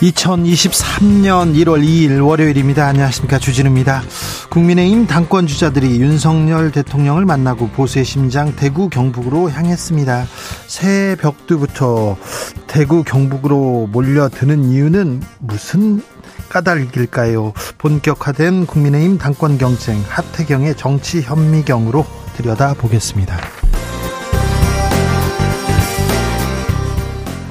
2023년 1월 2일 월요일입니다. 안녕하십니까. 주진우입니다. 국민의힘 당권 주자들이 윤석열 대통령을 만나고 보수의 심장 대구 경북으로 향했습니다. 새해 벽두부터 대구 경북으로 몰려드는 이유는 무슨 까닭일까요? 본격화된 국민의힘 당권 경쟁 하태경의 정치 현미경으로 들여다보겠습니다.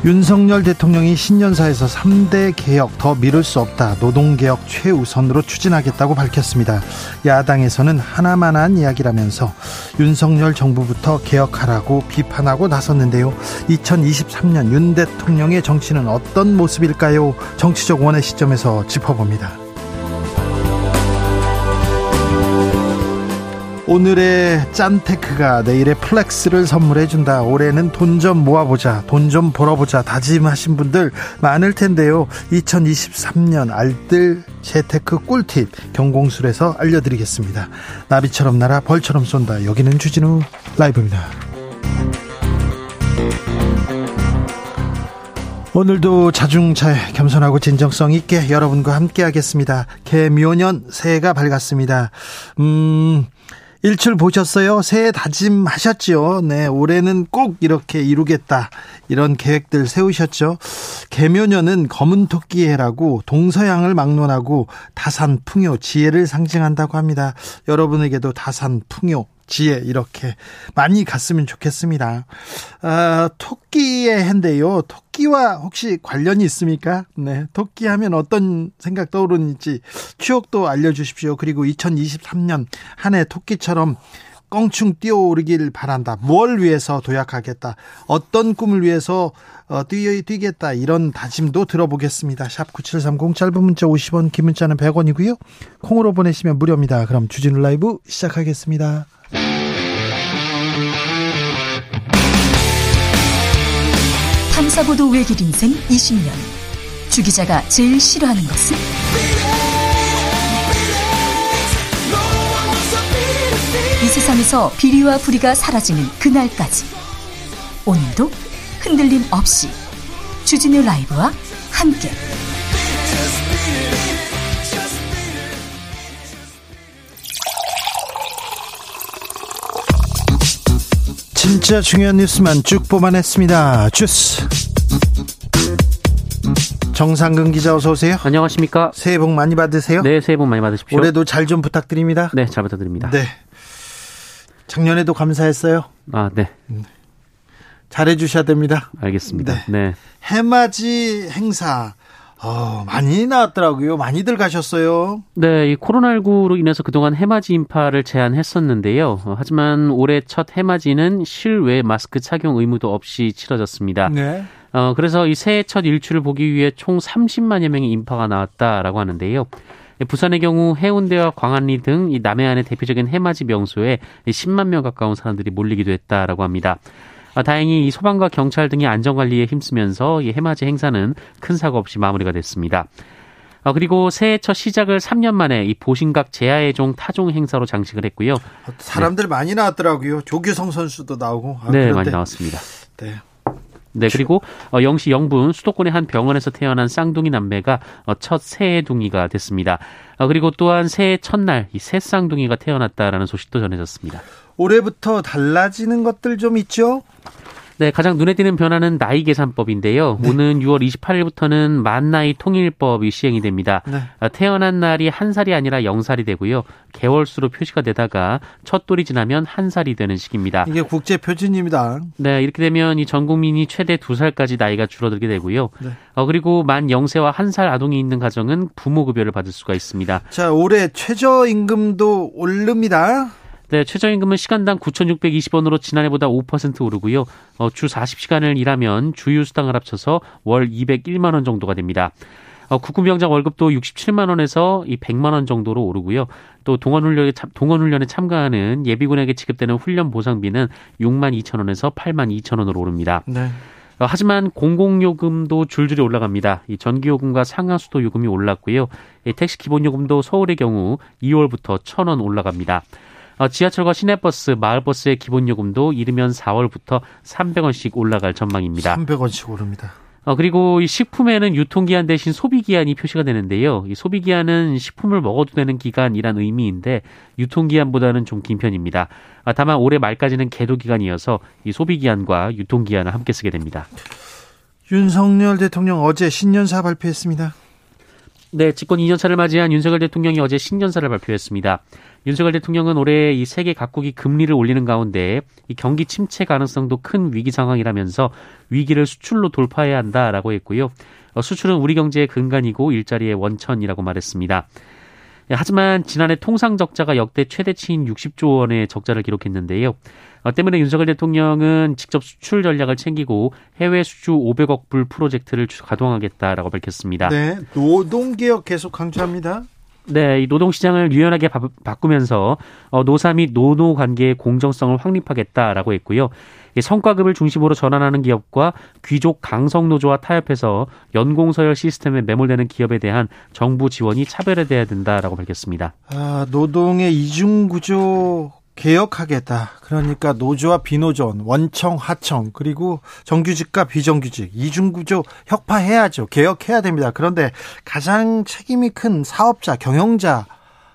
윤석열 대통령이 신년사에서 3대 개혁 더 미룰 수 없다. 노동개혁 최우선으로 추진하겠다고 밝혔습니다. 야당에서는 하나만한 이야기라면서 윤석열 정부부터 개혁하라고 비판하고 나섰는데요. 2023년 윤 대통령의 정치는 어떤 모습일까요? 정치적 원의 시점에서 짚어봅니다. 오늘의 짠테크가 내일의 flex를 선물해준다. 올해는 돈 좀 모아보자. 돈 좀 벌어보자. 다짐하신 분들 많을 텐데요. 2023년 알뜰 재테크 꿀팁 경공술에서 알려드리겠습니다. 나비처럼 날아 벌처럼 쏜다. 여기는 주진우 라이브입니다. 오늘도 자중자애 겸손하고 진정성 있게 여러분과 함께 하겠습니다. 계묘년 새해가 밝았습니다. 음, 일출 보셨어요? 새해 다짐하셨죠? 네, 올해는 꼭 이렇게 이루겠다. 이런 계획들 세우셨죠? 개묘년은 검은 토끼 해라고 동서양을 막론하고 다산 풍요, 지혜를 상징한다고 합니다. 여러분에게도 다산 풍요, 지혜 이렇게 많이 갔으면 좋겠습니다. 아, 토끼의 해인데요. 토끼와 혹시 관련이 있습니까? 네, 토끼 하면 어떤 생각 떠오르는지 추억도 알려주십시오. 그리고 2023년 한 해 토끼처럼 껑충 뛰어오르길 바란다. 뭘 위해서 도약하겠다. 어떤 꿈을 위해서 어, 뛰, 뛰겠다. 이런 다짐도 들어보겠습니다. 샵 9730 짧은 문자 50원, 긴 문자는 100원이고요. 콩으로 보내시면 무료입니다. 그럼 주진우 라이브 시작하겠습니다. 탐사보도 외길 인생 20년. 주 기자가 제일 싫어하는 것은? 세상에서 비리와 부리가 사라지는 그날까지. 오늘도 흔들림 없이 주진우 라이브와 함께. 진짜 중요한 뉴스만 쭉 뽑아냈습니다. 주스. 정상근 기자 어서 오세요. 안녕하십니까? 새해 복 많이 받으세요. 네, 새해 복 많이 받으십시오. 올해도 잘 좀 부탁드립니다. 네, 잘 부탁드립니다. 네. 작년에도 감사했어요. 아, 네. 잘해 주셔야 됩니다. 알겠습니다. 네. 네. 해맞이 행사 어, 많이 나왔더라고요. 많이들 가셨어요. 네, 이 코로나19로 인해서 그동안 해맞이 인파를 제한했었는데요. 어, 하지만 올해 첫 해맞이는 실외 마스크 착용 의무도 없이 치러졌습니다. 네. 어, 그래서 이 새해 첫 일출을 보기 위해 총 30만여 명의 인파가 나왔다라고 하는데요. 부산의 경우 해운대와 광안리 등 이 남해안의 대표적인 해맞이 명소에 10만 명 가까운 사람들이 몰리기도 했다라고 합니다. 아, 다행히 이 소방과 경찰 등이 안전관리에 힘쓰면서 이 해맞이 행사는 큰 사고 없이 마무리가 됐습니다. 아, 그리고 새해 첫 시작을 3년 만에 이 보신각 제야의 종 타종 행사로 장식을 했고요. 사람들 네. 많이 나왔더라고요. 조규성 선수도 나오고. 아, 네, 그런데. 많이 나왔습니다. 네. 네, 그리고 어, 영시 영분 수도권의 한 병원에서 태어난 쌍둥이 남매가 어, 첫 새해둥이가 됐습니다. 어, 그리고 또한 새해 첫날 이 새 쌍둥이가 태어났다라는 소식도 전해졌습니다. 올해부터 달라지는 것들 좀 있죠? 네, 가장 눈에 띄는 변화는 나이 계산법인데요. 네. 오는 6월 28일부터는 만 나이 통일법이 시행이 됩니다. 네. 태어난 날이 한 살이 아니라 0살이 되고요. 개월수로 표시가 되다가 첫 돌이 지나면 한 살이 되는 시기입니다. 이게 국제 표준입니다. 네, 이렇게 되면 이 전 국민이 최대 두 살까지 나이가 줄어들게 되고요. 네. 어, 그리고 만 0세와 한살 아동이 있는 가정은 부모 급여를 받을 수가 있습니다. 자, 올해 최저임금도 오릅니다. 네, 최저임금은 시간당 9,620원으로 지난해보다 5% 오르고요. 어, 주 40시간을 일하면 주유 수당을 합쳐서 월 201만 원 정도가 됩니다. 어, 국군병장 월급도 67만 원에서 이 100만 원 정도로 오르고요. 또 동원훈련에 동원훈련에 참가하는 예비군에게 지급되는 훈련 보상비는 6만 2천 원에서 8만 2천 원으로 오릅니다. 네. 어, 하지만 공공요금도 줄줄이 올라갑니다. 이 전기요금과 상하수도 요금이 올랐고요. 택시 기본요금도 서울의 경우 2월부터 1,000원 올라갑니다. 어, 지하철과 시내버스, 마을버스의 기본 요금도 이르면 4월부터 300원씩 올라갈 전망입니다. 300원씩 오릅니다. 어, 그리고 이 식품에는 유통기한 대신 소비기한이 표시가 되는데요. 이 소비기한은 식품을 먹어도 되는 기간이란 의미인데 유통기한보다는 좀 긴 편입니다. 아, 다만 올해 말까지는 계도기간이어서 이 소비기한과 유통기한을 함께 쓰게 됩니다. 윤석열 대통령 어제 신년사 발표했습니다. 네, 집권 2년차를 맞이한 윤석열 대통령이 어제 신년사를 발표했습니다. 윤석열 대통령은 올해 이 세계 각국이 금리를 올리는 가운데 이 경기 침체 가능성도 큰 위기 상황이라면서 위기를 수출로 돌파해야 한다라고 했고요. 어, 수출은 우리 경제의 근간이고 일자리의 원천이라고 말했습니다. 예, 하지만 지난해 통상 적자가 역대 최대치인 60조 원의 적자를 기록했는데요. 어, 때문에 윤석열 대통령은 직접 수출 전략을 챙기고 해외 수주 500억 불 프로젝트를 가동하겠다라고 밝혔습니다. 네, 노동 개혁 계속 강조합니다. 네, 이 노동 시장을 유연하게 바, 꾸면서 어, 노사 및 노노 관계의 공정성을 확립하겠다라고 했고요. 성과급을 중심으로 전환하는 기업과 귀족 강성 노조와 타협해서 연공 서열 시스템에 매몰되는 기업에 대한 정부 지원이 차별화돼야 된다라고 밝혔습니다. 아, 노동의 이중 구조 개혁하겠다. 그러니까 노조와 비노조원, 원청, 하청, 그리고 정규직과 비정규직, 이중구조 혁파해야죠. 개혁해야 됩니다. 그런데 가장 책임이 큰 사업자, 경영자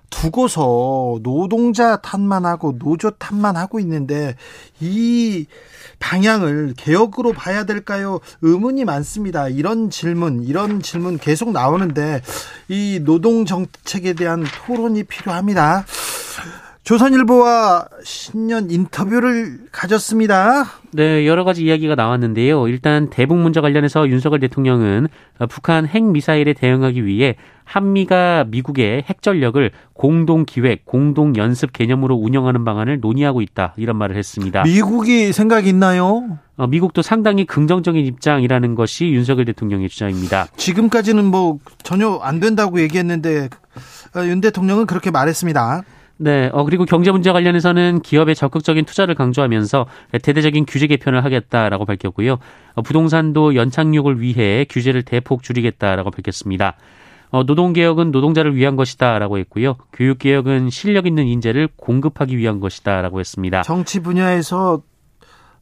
두고서 노동자 탓만 하고 노조 탓만 하고 있는데 이 방향을 개혁으로 봐야 될까요? 의문이 많습니다. 이런 질문, 이런 질문 계속 나오는데 이 노동 정책에 대한 토론이 필요합니다. 조선일보와 신년 인터뷰를 가졌습니다. 네, 여러 가지 이야기가 나왔는데요. 일단 대북 문제 관련해서 윤석열 대통령은 북한 핵 미사일에 대응하기 위해 한미가 미국의 핵 전력을 공동 기획, 공동 연습 개념으로 운영하는 방안을 논의하고 있다. 이런 말을 했습니다. 미국이 생각이 있나요? 어, 미국도 상당히 긍정적인 입장이라는 것이 윤석열 대통령의 주장입니다. 지금까지는 뭐 전혀 안 된다고 얘기했는데 어, 윤 대통령은 그렇게 말했습니다. 네, 어, 그리고 경제 문제 관련해서는 기업의 적극적인 투자를 강조하면서 대대적인 규제 개편을 하겠다라고 밝혔고요. 어, 부동산도 연착륙을 위해 규제를 대폭 줄이겠다라고 밝혔습니다. 어, 노동개혁은 노동자를 위한 것이다라고 했고요. 교육개혁은 실력 있는 인재를 공급하기 위한 것이다라고 했습니다. 정치 분야에서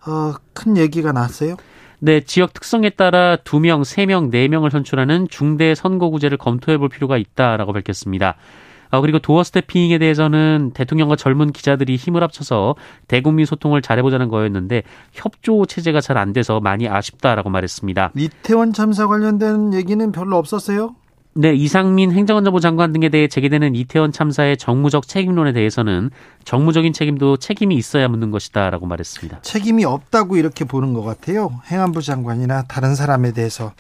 어, 큰 얘기가 나왔어요? 네, 지역 특성에 따라 두명세명네명을 선출하는 중대 선거구제를 검토해 볼 필요가 있다라고 밝혔습니다. 어, 그리고 도어 스태핑에 대해서는 대통령과 젊은 기자들이 힘을 합쳐서 대국민 소통을 잘해보자는 거였는데 협조 체제가 잘 안 돼서 많이 아쉽다라고 말했습니다. 이태원 참사 관련된 얘기는 별로 없었어요? 네, 이상민 행정안전부 장관 등에 대해 제기되는 이태원 참사의 정무적 책임론에 대해서는 정무적인 책임도 책임이 있어야 묻는 것이다라고 말했습니다. 책임이 없다고 이렇게 보는 것 같아요. 행안부 장관이나 다른 사람에 대해서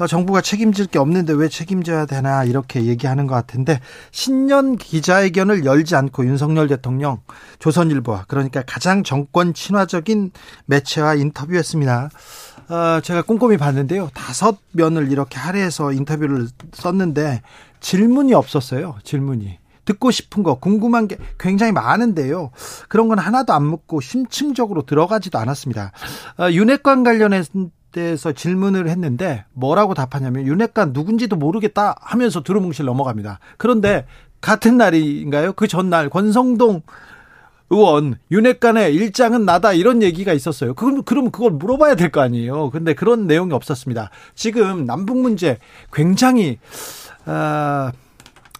어, 정부가 책임질 게 없는데 왜 책임져야 되나 이렇게 얘기하는 것 같은데 신년 기자회견을 열지 않고 윤석열 대통령 조선일보와 그러니까 가장 정권 친화적인 매체와 인터뷰했습니다. 어, 제가 꼼꼼히 봤는데요. 다섯 면을 이렇게 할애해서 인터뷰를 썼는데 질문이 없었어요. 질문이. 듣고 싶은 거, 궁금한 게 굉장히 많은데요. 그런 건 하나도 안 묻고 심층적으로 들어가지도 않았습니다. 어, 윤핵관 관련해서 질문을 했는데 뭐라고 답하냐면 윤핵관 누군지도 모르겠다 하면서 두루뭉실 넘어갑니다. 그런데 같은 날인가요? 그 전날 권성동 의원 윤핵관의 일장은 나다 이런 얘기가 있었어요. 그럼 그럼 그걸 물어봐야 될 거 아니에요. 근데 그런 내용이 없었습니다. 지금 남북 문제 굉장히 어,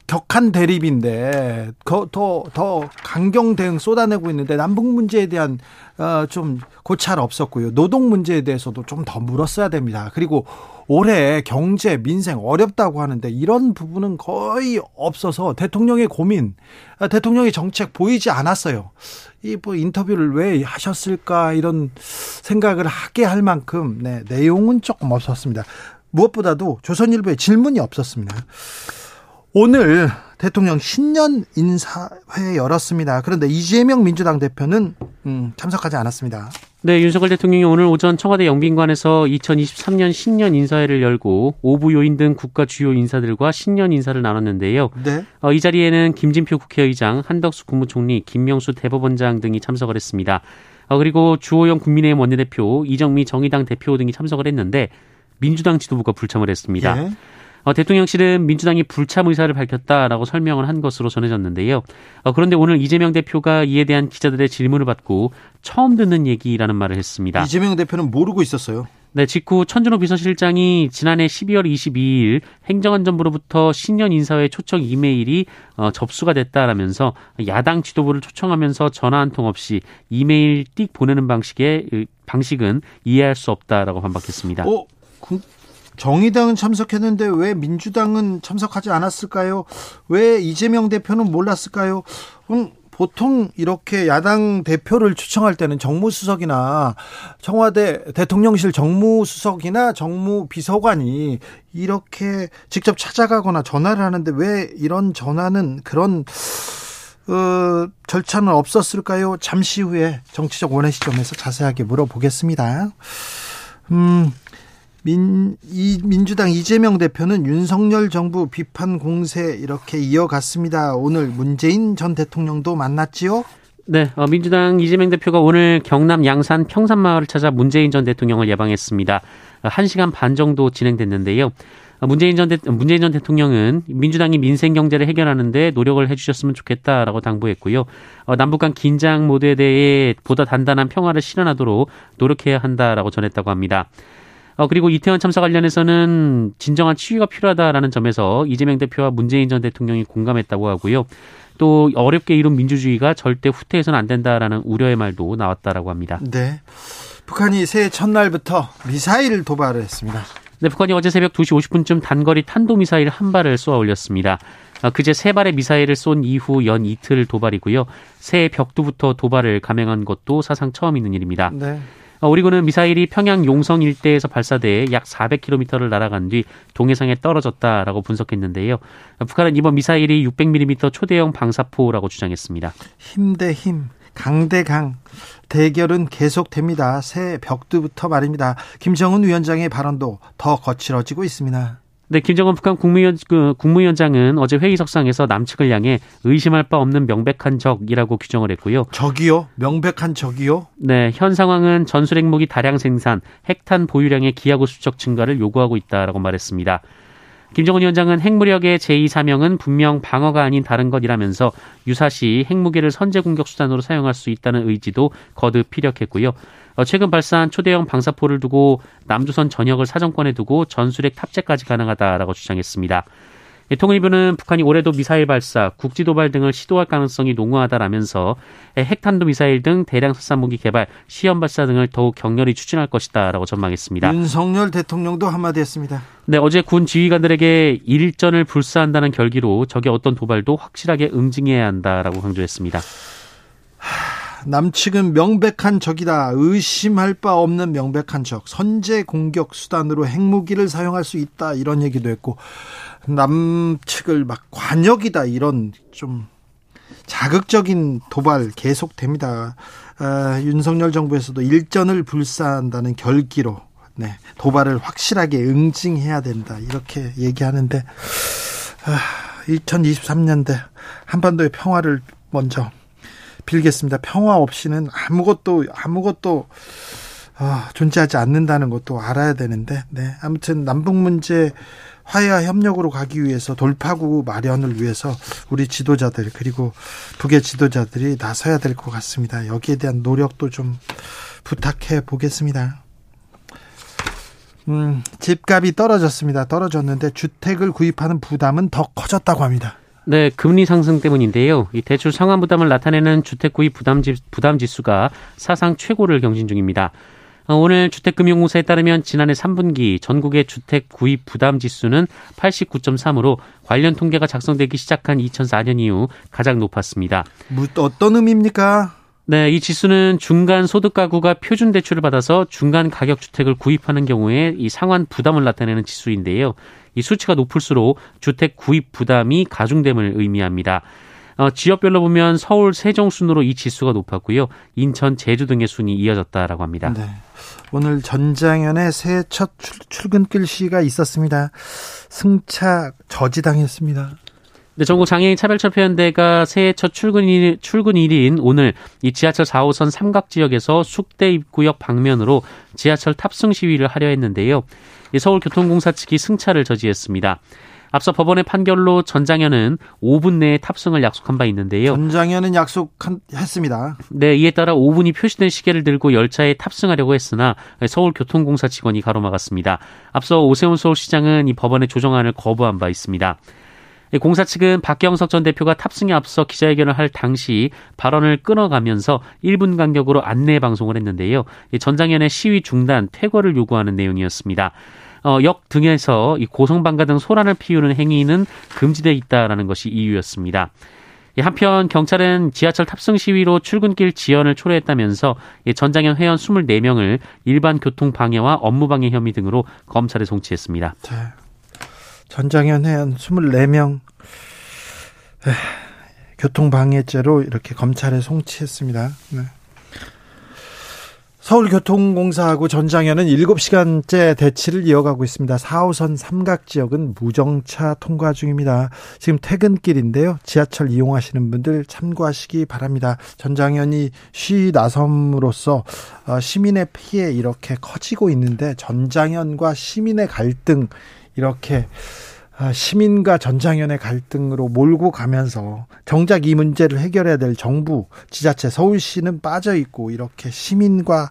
격한 대립인데 더더 강경 대응 쏟아내고 있는데 남북 문제에 대한 어, 좀 고찰 없었고요. 노동 문제에 대해서도 좀 더 물었어야 됩니다. 그리고 올해 경제 민생 어렵다고 하는데 이런 부분은 거의 없어서 대통령의 고민, 아, 대통령의 정책 보이지 않았어요. 이 뭐 인터뷰를 왜 하셨을까 이런 생각을 하게 할 만큼 네, 내용은 조금 없었습니다. 무엇보다도 조선일보에 질문이 없었습니다. 오늘 대통령 신년 인사회 열었습니다. 그런데 이재명 민주당 대표는 음, 참석하지 않았습니다. 네, 윤석열 대통령이 오늘 오전 청와대 영빈관에서 2023년 신년 인사회를 열고 오부 요인 등 국가 주요 인사들과 신년 인사를 나눴는데요. 네. 어, 이 자리에는 김진표 국회의장, 한덕수 국무총리, 김명수 대법원장 등이 참석을 했습니다. 어, 그리고 주호영 국민의힘 원내대표, 이정미 정의당 대표 등이 참석을 했는데 민주당 지도부가 불참을 했습니다. 예. 어, 대통령실은 민주당이 불참 의사를 밝혔다라고 설명을 한 것으로 전해졌는데요. 어, 그런데 오늘 이재명 대표가 이에 대한 기자들의 질문을 받고 처음 듣는 얘기라는 말을 했습니다. 이재명 대표는 모르고 있었어요. 네, 직후 천준호 비서실장이 지난해 12월 22일 행정안전부로부터 신년 인사회 초청 이메일이 어, 접수가 됐다라면서 야당 지도부를 초청하면서 전화 한 통 없이 이메일 띡 보내는 방식의 방식은 이해할 수 없다라고 반박했습니다. 어, 그, 정의당은 참석했는데 왜 민주당은 참석하지 않았을까요? 왜 이재명 대표는 몰랐을까요? 음, 보통 이렇게 야당 대표를 추청할 때는 정무수석이나 청와대 대통령실 정무수석이나 정무비서관이 이렇게 직접 찾아가거나 전화를 하는데 왜 이런 전화는 그런 어, 절차는 없었을까요? 잠시 후에 정치적 원의 시점에서 자세하게 물어보겠습니다. 음, 민, 이, 민주당 이재명 대표는 윤석열 정부 비판 공세 이렇게 이어갔습니다. 오늘 문재인 전 대통령도 만났지요? 네, 어, 민주당 이재명 대표가 오늘 경남 양산 평산마을을 찾아 문재인 전 대통령을 예방했습니다. 1시간 반 정도 진행됐는데요. 어, 문재인 전, 대, 문재인 전 대통령은 민주당이 민생 경제를 해결하는데 노력을 해주셨으면 좋겠다라고 당부했고요. 어, 남북 간 긴장 모드에 대해 보다 단단한 평화를 실현하도록 노력해야 한다라고 전했다고 합니다. 어, 그리고 이태원 참사 관련해서는 진정한 치유가 필요하다라는 점에서 이재명 대표와 문재인 전 대통령이 공감했다고 하고요. 또 어렵게 이룬 민주주의가 절대 후퇴해서는 안 된다라는 우려의 말도 나왔다라고 합니다. 네. 북한이 새해 첫날부터 미사일 도발을 했습니다. 네, 북한이 어제 새벽 2시 50분쯤 단거리 탄도미사일 한 발을 쏘아 올렸습니다. 어, 그제 세 발의 미사일을 쏜 이후 연 이틀 도발이고요. 새해 벽두부터 도발을 감행한 것도 사상 처음 있는 일입니다. 네. 어, 우리 군은 미사일이 평양 용성 일대에서 발사돼 약 400km를 날아간 뒤 동해상에 떨어졌다라고 분석했는데요. 북한은 이번 미사일이 600mm 초대형 방사포라고 주장했습니다. 힘 대 힘, 강 대 강. 대결은 계속됩니다. 새 벽두부터 말입니다. 김정은 위원장의 발언도 더 거칠어지고 있습니다. 네, 김정은 북한 국무위원, 그, 국무위원장은 어제 회의석상에서 남측을 향해 의심할 바 없는 명백한 적이라고 규정을 했고요. 적이요? 명백한 적이요? 네, 현 상황은 전술 핵무기 다량 생산, 핵탄 보유량의 기하고 수적 증가를 요구하고 있다라고 말했습니다. 김정은 위원장은 핵무력의 제2사명은 분명 방어가 아닌 다른 것이라면서 유사시 핵무기를 선제 공격 수단으로 사용할 수 있다는 의지도 거듭 피력했고요. 어, 최근 발사한 초대형 방사포를 두고 남조선 전역을 사정권에 두고 전술핵 탑재까지 가능하다라고 주장했습니다. 통일부는 북한이 올해도 미사일 발사, 국지 도발 등을 시도할 가능성이 농후하다라면서 핵탄도 미사일 등 대량 살상 무기 개발, 시험 발사 등을 더욱 격렬히 추진할 것이다라고 전망했습니다. 윤석열 대통령도 한마디 했습니다. 네, 어제 군 지휘관들에게 일전을 불사한다는 결기로 적의 어떤 도발도 확실하게 응징해야 한다라고 강조했습니다. 남측은 명백한 적이다. 의심할 바 없는 명백한 적. 선제 공격 수단으로 핵무기를 사용할 수 있다. 이런 얘기도 했고 남측을 막 관역이다. 이런 좀 자극적인 도발 계속됩니다. 아, 윤석열 정부에서도 일전을 불사한다는 결기로 네, 도발을 확실하게 응징해야 된다. 이렇게 얘기하는데 아, 2023년대 한반도의 평화를 먼저 빌겠습니다. 평화 없이는 아무것도 아무것도 어, 존재하지 않는다는 것도 알아야 되는데, 네. 아무튼 남북 문제 화해와 협력으로 가기 위해서 돌파구 마련을 위해서 우리 지도자들 그리고 북의 지도자들이 나서야 될 것 같습니다. 여기에 대한 노력도 좀 부탁해 보겠습니다. 음, 집값이 떨어졌습니다. 떨어졌는데 주택을 구입하는 부담은 더 커졌다고 합니다. 네, 금리 상승 때문인데요. 이 대출 상환 부담을 나타내는 주택 구입 부담, 지, 부담 지수가 사상 최고를 경신 중입니다. 어, 오늘 주택금융공사에 따르면 지난해 3분기 전국의 주택 구입 부담 지수는 89.3으로 관련 통계가 작성되기 시작한 2004년 이후 가장 높았습니다. 어떤 의미입니까? 네, 이 지수는 중간 소득 가구가 표준 대출을 받아서 중간 가격 주택을 구입하는 경우에 이 상환 부담을 나타내는 지수인데요. 이 수치가 높을수록 주택 구입 부담이 가중됨을 의미합니다. 어, 지역별로 보면 서울 세종 순으로 이 지수가 높았고요. 인천 제주 등의 순이 이어졌다라고 합니다. 네. 오늘 전장현의 새해 첫 출 근길 시가 있었습니다. 승차 저지당했습니다. 네, 전국 장애인 차별철폐연대가 새해 첫 출근일, 출근일인 오늘 이 지하철 4호선 삼각 지역에서 숙대 입구역 방면으로 지하철 탑승 시위를 하려 했는데요. 서울교통공사 측이 승차를 저지했습니다. 앞서 법원의 판결로 전장현은 5분 내에 탑승을 약속한 바 있는데요. 전장현은 약속했습니다. 네, 이에 따라 5분이 표시된 시계를 들고 열차에 탑승하려고 했으나 서울교통공사 직원이 가로막았습니다. 앞서 오세훈 서울시장은 이 법원의 조정안을 거부한 바 있습니다. 공사 측은 박경석 전 대표가 탑승에 앞서 기자회견을 할 당시 발언을 끊어가면서 1분 간격으로 안내 방송을 했는데요. 전장현의 시위 중단, 퇴거를 요구하는 내용이었습니다. 어, 역 등에서 이 고성방가 등 소란을 피우는 행위는 금지돼 있다라는 것이 이유였습니다. 한편 경찰은 지하철 탑승 시위로 출근길 지연을 초래했다면서 전장현 회원 24명을 일반 교통 방해와 업무 방해 혐의 등으로 검찰에 송치했습니다. 네. 전장현 회원 24명 교통 방해죄로 이렇게 검찰에 송치했습니다. 네. 서울교통공사하고 전장현은 7시간째 대치를 이어가고 있습니다. 4호선 삼각 지역은 무정차 통과 중입니다. 지금 퇴근길인데요. 지하철 이용하시는 분들 참고하시기 바랍니다. 전장현이 쉬 나섬으로써 어, 시민의 피해 이렇게 커지고 있는데 전장현과 시민의 갈등 이렇게 아, 시민과 전장현의 갈등으로 몰고 가면서 정작 이 문제를 해결해야 될 정부, 지자체, 서울시는 빠져 있고 이렇게 시민과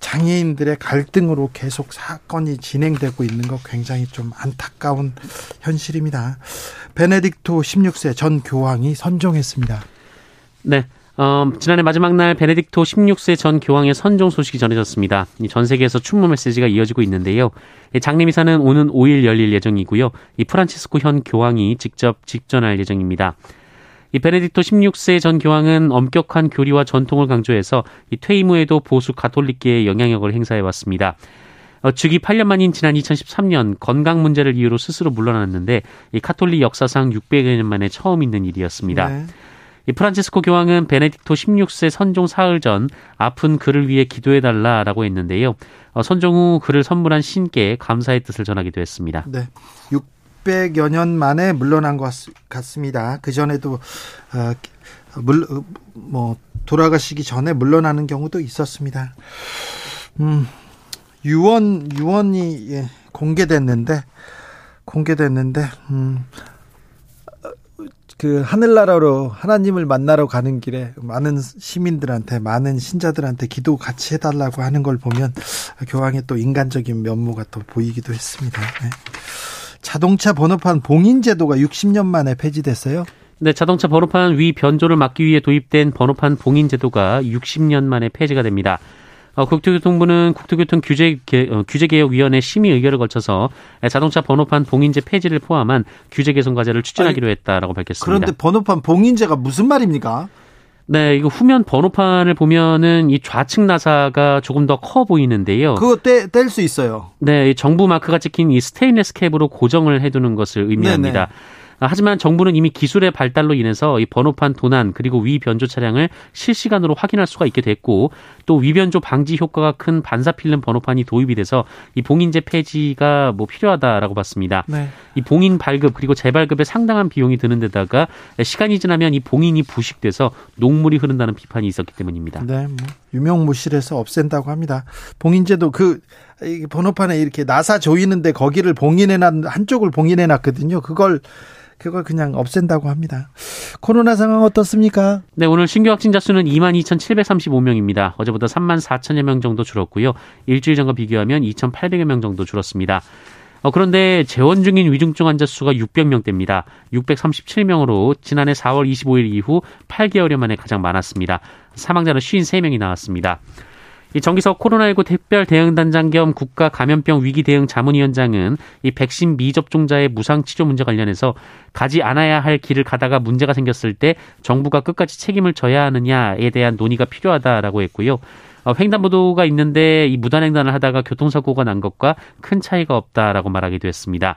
장애인들의 갈등으로 계속 사건이 진행되고 있는 것 굉장히 좀 안타까운 현실입니다. 베네딕토 16세 전 교황이 선종했습니다. 네. 어, 지난해 마지막 날 베네딕토 16세 전 교황의 선종 소식이 전해졌습니다. 전 세계에서 충무 메시지가 이어지고 있는데요. 장례미사는 오는 5일 열릴 예정이고요. 이 프란치스코 현 교황이 직접 직전할 예정입니다. 이 베네딕토 16세 전 교황은 엄격한 교리와 전통을 강조해서 이 퇴임 후에도 보수 가톨릭계의 영향력을 행사해 왔습니다. 어, 즉위 8년 만인 지난 2013년 건강 문제를 이유로 스스로 물러났는데 이 카톨릭 역사상 600여 년 만에 처음 있는 일이었습니다. 네. 이 프란치스코 교황은 베네딕토 16세 선종 사흘 전 아픈 그를 위해 기도해달라라고 했는데요. 어, 선종 후 그를 선물한 신께 감사의 뜻을 전하기도 했습니다. 네. 600여 년 만에 물러난 것 같습니다. 그 전에도 어, 물, 어, 뭐 돌아가시기 전에 물러나는 경우도 있었습니다. 음, 유언 유언이 예, 공개됐는데 공개됐는데 음, 그 하늘나라로 하나님을 만나러 가는 길에 많은 시민들한테 많은 신자들한테 기도 같이 해달라고 하는 걸 보면 교황의 또 인간적인 면모가 또 보이기도 했습니다. 네. 자동차 번호판 봉인 제도가 60년 만에 폐지됐어요. 네, 자동차 번호판 위 변조를 막기 위해 도입된 번호판 봉인 제도가 60년 만에 폐지가 됩니다. 어, 국토교통부는 국토교통 규제 어, 규제 개혁 위원회 심의 의결을 거쳐서 자동차 번호판 봉인제 폐지를 포함한 규제 개선 과제를 추진하기로 아니, 했다라고 밝혔습니다. 그런데 번호판 봉인제가 무슨 말입니까? 네, 이거 후면 번호판을 보면은 이 좌측 나사가 조금 더 커 보이는데요. 그거 뗄 수 있어요. 네, 정부 마크가 찍힌 이 스테인레스 캡으로 고정을 해두는 것을 의미합니다. 네네. 하지만 정부는 이미 기술의 발달로 인해서 이 번호판 도난 그리고 위 변조 차량을 실시간으로 확인할 수가 있게 됐고 또 위변조 방지 효과가 큰 반사 필름 번호판이 도입이 돼서 이 봉인제 폐지가 뭐 필요하다라고 봤습니다. 네. 이 봉인 발급 그리고 재발급에 상당한 비용이 드는 데다가 시간이 지나면 이 봉인이 부식돼서 녹물이 흐른다는 비판이 있었기 때문입니다. 네, 뭐 유명무실해서 없앤다고 합니다. 봉인제도 그 번호판에 이렇게 나사 조이는데 거기를 봉인해 놨 한쪽을 봉인해 놨거든요. 그걸 그걸 그냥 없앤다고 합니다. 코로나 상황 어떻습니까? 네, 오늘 신규 확진자 수는 22,735명입니다. 어제보다 3만 4천여 명 정도 줄었고요. 일주일 전과 비교하면 2,800여 명 정도 줄었습니다. 어, 그런데 재원 중인 위중증 환자 수가 600명대입니다. 637명으로 지난해 4월 25일 이후 8개월여 만에 가장 많았습니다. 사망자는 53명이 나왔습니다. 이 정기석 코로나19 특별 대응단장 겸 국가 감염병 위기 대응 자문위원장은 이 백신 미접종자의 무상 치료 문제 관련해서 가지 않아야 할 길을 가다가 문제가 생겼을 때 정부가 끝까지 책임을 져야 하느냐에 대한 논의가 필요하다라고 했고요. 어, 횡단보도가 있는데 이 무단횡단을 하다가 교통사고가 난 것과 큰 차이가 없다라고 말하기도 했습니다.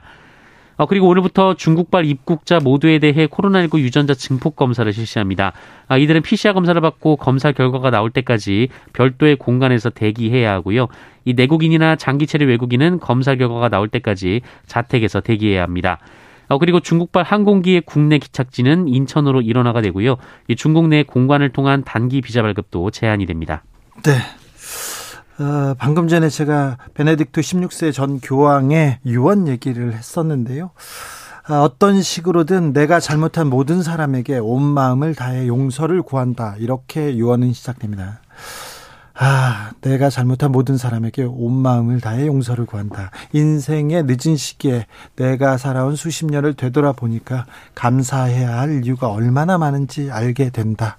어, 그리고 오늘부터 중국발 입국자 모두에 대해 코로나19 유전자 증폭 검사를 실시합니다. 아, 이들은 PCR 검사를 받고 검사 결과가 나올 때까지 별도의 공간에서 대기해야 하고요. 이 내국인이나 장기 체류 외국인은 검사 결과가 나올 때까지 자택에서 대기해야 합니다. 어, 그리고 중국발 항공기의 국내 기착지는 인천으로 일원화가 되고요. 이 중국 내 공관을 통한 단기 비자 발급도 제한이 됩니다. 네. 어, 방금 전에 제가 베네딕토 16세 전 교황의 유언 얘기를 했었는데요. 어, 어떤 식으로든 내가 잘못한 모든 사람에게 온 마음을 다해 용서를 구한다. 이렇게 유언은 시작됩니다. 아, 내가 잘못한 모든 사람에게 온 마음을 다해 용서를 구한다. 인생의 늦은 시기에 내가 살아온 수십 년을 되돌아보니까 감사해야 할 이유가 얼마나 많은지 알게 된다.